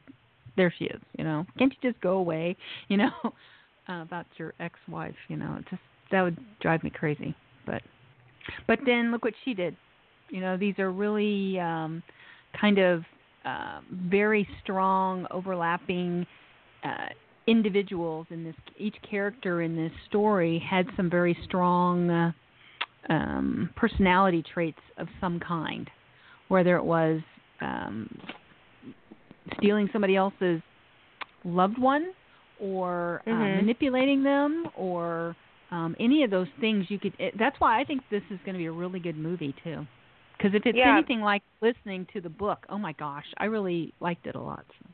S3: there she is. You know, can't you just go away? [laughs] You know, uh, about your ex-wife. You know, it just that would drive me crazy. But but then look what she did. You know, these are really um, kind of uh, very strong, overlapping uh, individuals in this. Each character in this story had some very strong uh, um, personality traits of some kind, whether it was um, stealing somebody else's loved one or uh,
S5: Mhm.
S3: manipulating them or um, any of those things you could it, that's why i think this is going to be a really good movie too because if it's
S5: Yeah.
S3: anything like listening to the book oh my gosh i really liked it a lot so.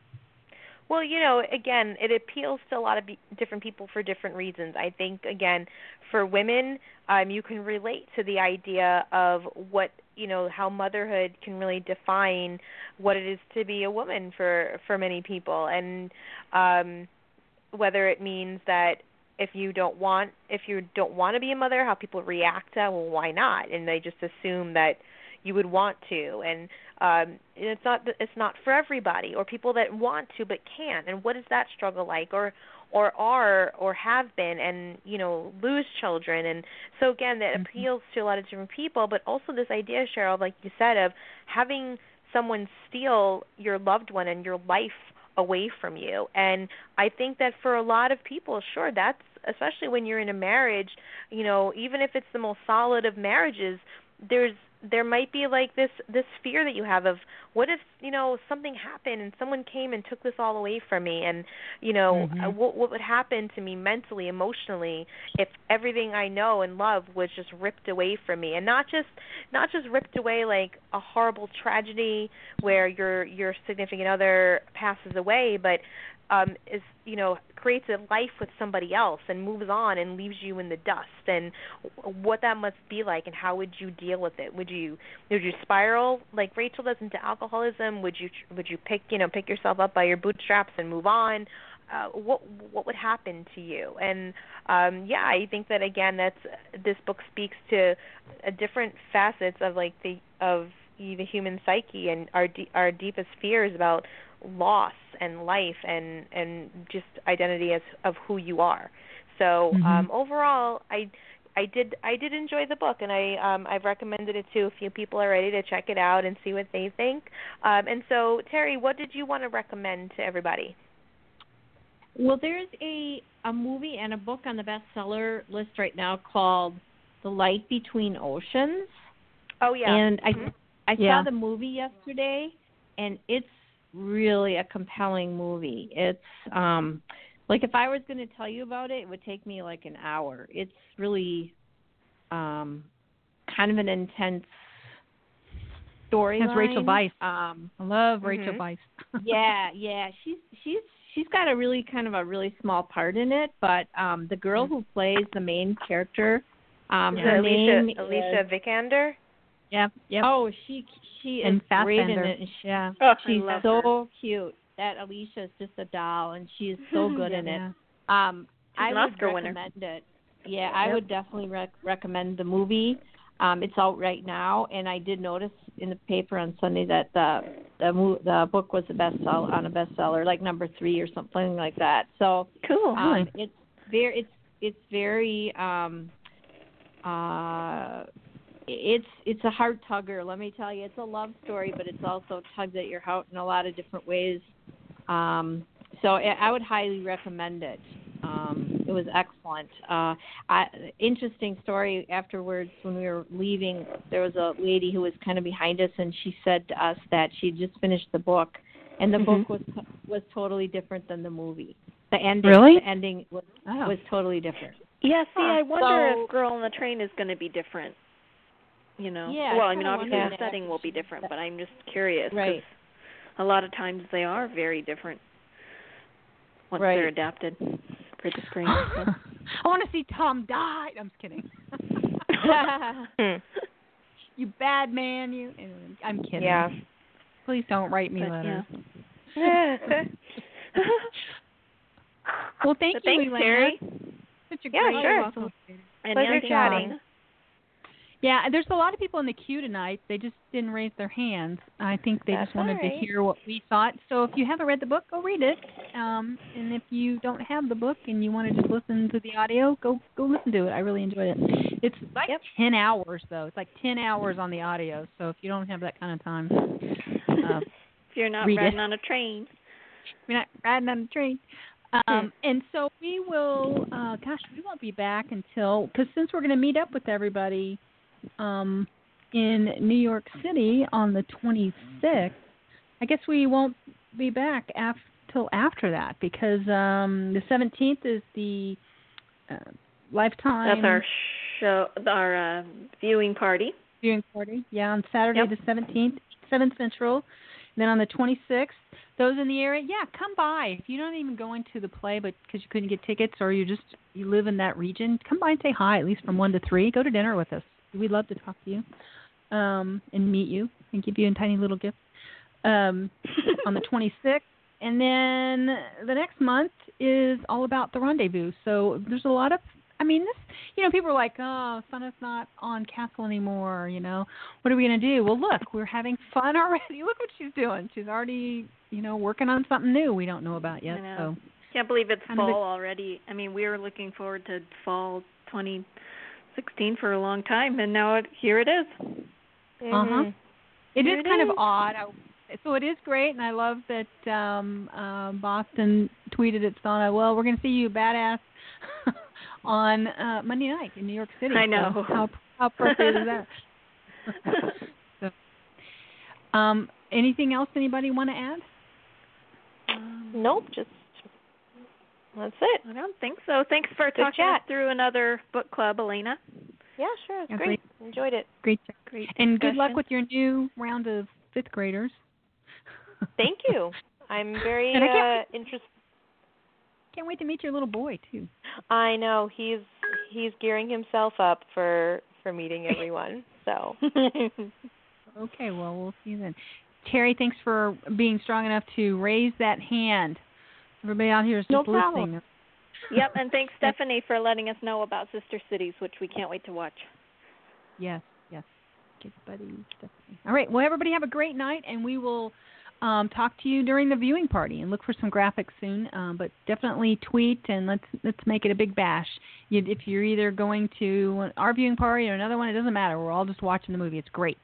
S5: Well, you know, again, it appeals to a lot of be- different people for different reasons. I think, again, for women, um, you can relate to the idea of what you know how motherhood can really define what it is to be a woman for for many people, and um, whether it means that if you don't want if you don't want to be a mother, how people react to well, why not, and they just assume that you would want to. And um and it's not it's not for everybody or people that want to but can't and what is that struggle like or or are or have been and you know lose children. And so again that appeals to a lot of different people but also this idea cheryl like you said of having someone steal your loved one and your life away from you. And i think that for a lot of people sure that's especially when you're in a marriage you know even if it's the most solid of marriages there's there might be like this this fear that you have of what if you know something happened and someone came and took this all away from me and you know
S3: Mhm.
S5: uh, what what would happen to me mentally emotionally if everything i know and love was just ripped away from me and not just not just ripped away like a horrible tragedy where your your significant other passes away but um is you know creates a life with somebody else and moves on and leaves you in the dust. And what that must be like and how would you deal with it? Would you would you spiral like Rachel does into alcoholism? Would you would you pick you know pick yourself up by your bootstraps and move on? Uh, what what would happen to you? And um yeah i think that again that's this book speaks to uh, different facets of like the of the human psyche and our de- our deepest fears about loss and life and and just identity as of who you are. So
S3: Mhm.
S5: um overall I I did I did enjoy the book and I um I've recommended it to a few people already to check it out and see what they think. Um and so Terry, what did you want to recommend to everybody?
S18: Well, there's a a movie and a book on the bestseller list right now called The Light Between Oceans.
S5: Oh yeah.
S18: And I
S5: Mhm.
S18: I
S3: Yeah.
S18: saw the movie yesterday and it's really a compelling movie. It's um like if I was going to tell you about it, it would take me like an hour. It's really um kind of an intense story.
S3: That's Rachel Weisz.
S18: Um
S3: i love rachel
S18: Mhm.
S3: weisz [laughs]
S18: yeah, yeah. She's she's she's got a really kind of a really small part in it, but um the girl who plays the main character, um
S5: Is
S18: her
S5: Alicia
S18: name
S5: Alicia
S18: is,
S5: Vikander?
S3: Yep, yep.
S18: Oh, she she
S3: And
S18: is great in it. and she- Yeah,
S5: Oh,
S18: she's
S5: love
S18: so cute. That Alicia is just a doll, and she is [laughs] so good in it. Um,
S19: She's
S18: I
S19: an
S18: would
S19: Oscar winner.
S18: recommend it. Yeah, I
S19: Yep.
S18: would definitely rec- recommend the movie. Um, it's out right now, and I did notice in the paper on Sunday that the the, mo- the book was a bestseller on a bestseller, like number three or something like that. So
S19: Cool.
S18: um, it's very it's it's very um uh it's it's a heart tugger let me tell you. It's a love story but it's also tugs at your heart in a lot of different ways. Um so i I would highly recommend it. Um it was excellent. Uh i interesting story afterwards when we were leaving there was a lady who was kind of behind us and she said to us that she just finished the book and the book was was totally different than the movie. The ending
S3: Really?
S18: the ending was
S3: Oh.
S18: was totally different.
S19: Yeah, see, I wonder
S18: So-
S19: if Girl on the Train is going to be different. You know.
S18: Yeah,
S19: well, I mean, obviously the setting will be different, but I'm just curious 'cause
S18: Right.
S19: a lot of times they are very different once
S18: Right.
S19: they're adapted for the screen. So. [laughs]
S3: I want to see Tom die. I'm just kidding. [laughs] [laughs] you bad man, you. I'm kidding.
S5: Yeah.
S3: Please don't write me
S19: But,
S3: letters.
S19: yeah.
S3: Well, thank
S19: But
S3: you,
S19: thanks,
S3: Elena.
S19: Terry.
S3: Such a
S5: Yeah,
S3: great
S5: sure.
S3: episode.
S19: And
S5: Pleasure
S19: Nancy
S5: chatting.
S3: Yeah, there's a lot of people in the queue tonight. They just didn't raise their hands. I think they
S4: That's
S3: just wanted
S4: right.
S3: to hear what we thought. So if you haven't read the book, go read it. Um, and if you don't have the book and you want to just listen to the audio, go go listen to it. I really enjoyed it. It's like ten hours though. It's like ten hours on the audio. So if you don't have that kind of time, uh, [laughs]
S4: If you're not
S3: Read it.
S4: riding on a train.
S3: we're not riding on a train. Um, and so we will, uh, gosh, we won't be back until, because since we're going to meet up with everybody um, in New York City on the 26th, I guess we won't be back af- till after that because um, the 17th is the uh, Lifetime
S4: That's our show, our uh, viewing party.
S3: viewing party. Yeah, on Saturday
S4: Yep.
S3: the 17th, 7 Central. And then on the 26th, those in the area, yeah, come by. If you don't even go into the play, but because you couldn't get tickets or you just you live in that region, come by and say hi. At least from one to three. Go to dinner with us. We'd love to talk to you um, and meet you and give you a tiny little gift um, on the 26th. And then the next month is all about the rendezvous. So there's a lot of, I mean, this, you know, people are like, oh, fun is not on Castle anymore. You know, what are we going to do? Well, look, we're having fun [laughs] already. Look what she's doing. She's already, you know, working on something new we don't know about yet.
S4: I know.
S3: So
S4: Can't believe it's fall already. I mean, we were looking forward to fall 2016 for a long time, and now it, here it is.
S3: Uh huh. It
S4: Here
S3: is
S4: it
S3: kind
S4: is.
S3: of odd. I, so it is great, and I love that um, uh, Boston tweeted at Stana. Well, we're going to see you badass [laughs] on uh, Monday night in New York City.
S4: I
S3: So
S4: know.
S3: how how appropriate is that? [laughs] [laughs] so, um, anything else anybody want to add?
S5: Nope, just that's it.
S4: I don't think so. Thanks for
S5: Good
S4: talking us through another book club, Elena.
S5: Yeah, sure, it's
S3: Yeah,
S5: great. Enjoyed it.
S3: Great,
S4: great.
S3: And good luck with your new round of fifth graders.
S5: Thank you. [laughs] I'm very
S3: And I can't
S5: uh interested.
S3: Can't wait to meet your little boy too.
S5: I know he's he's gearing himself up for for meeting everyone. So [laughs]
S3: Okay, well, we'll see you then. Terry, thanks for being strong enough to raise that hand. Everybody out here is just
S5: No
S3: listening.
S4: Yep, and thanks [laughs] Stephanie for letting us know about Sister Cities, which we can't wait to watch.
S3: Yes, yes. Good buddy, Stephanie. All right, well, everybody have a great night, and we will um, talk to you during the viewing party and look for some graphics soon. Um, but definitely tweet and let's let's make it a big bash. You, if you're either going to our viewing party or another one, it doesn't matter. We're all just watching the movie. It's great.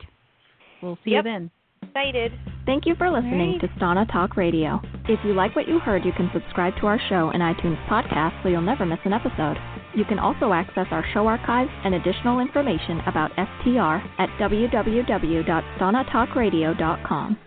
S3: We'll see
S5: Yep.
S3: you then.
S5: Excited.
S20: Thank you for listening to Stana Talk Radio. If you like what you heard, you can subscribe to our show in iTunes Podcast so you'll never miss an episode. You can also access our show archives and additional information about STR at www.stanatalkradio.com.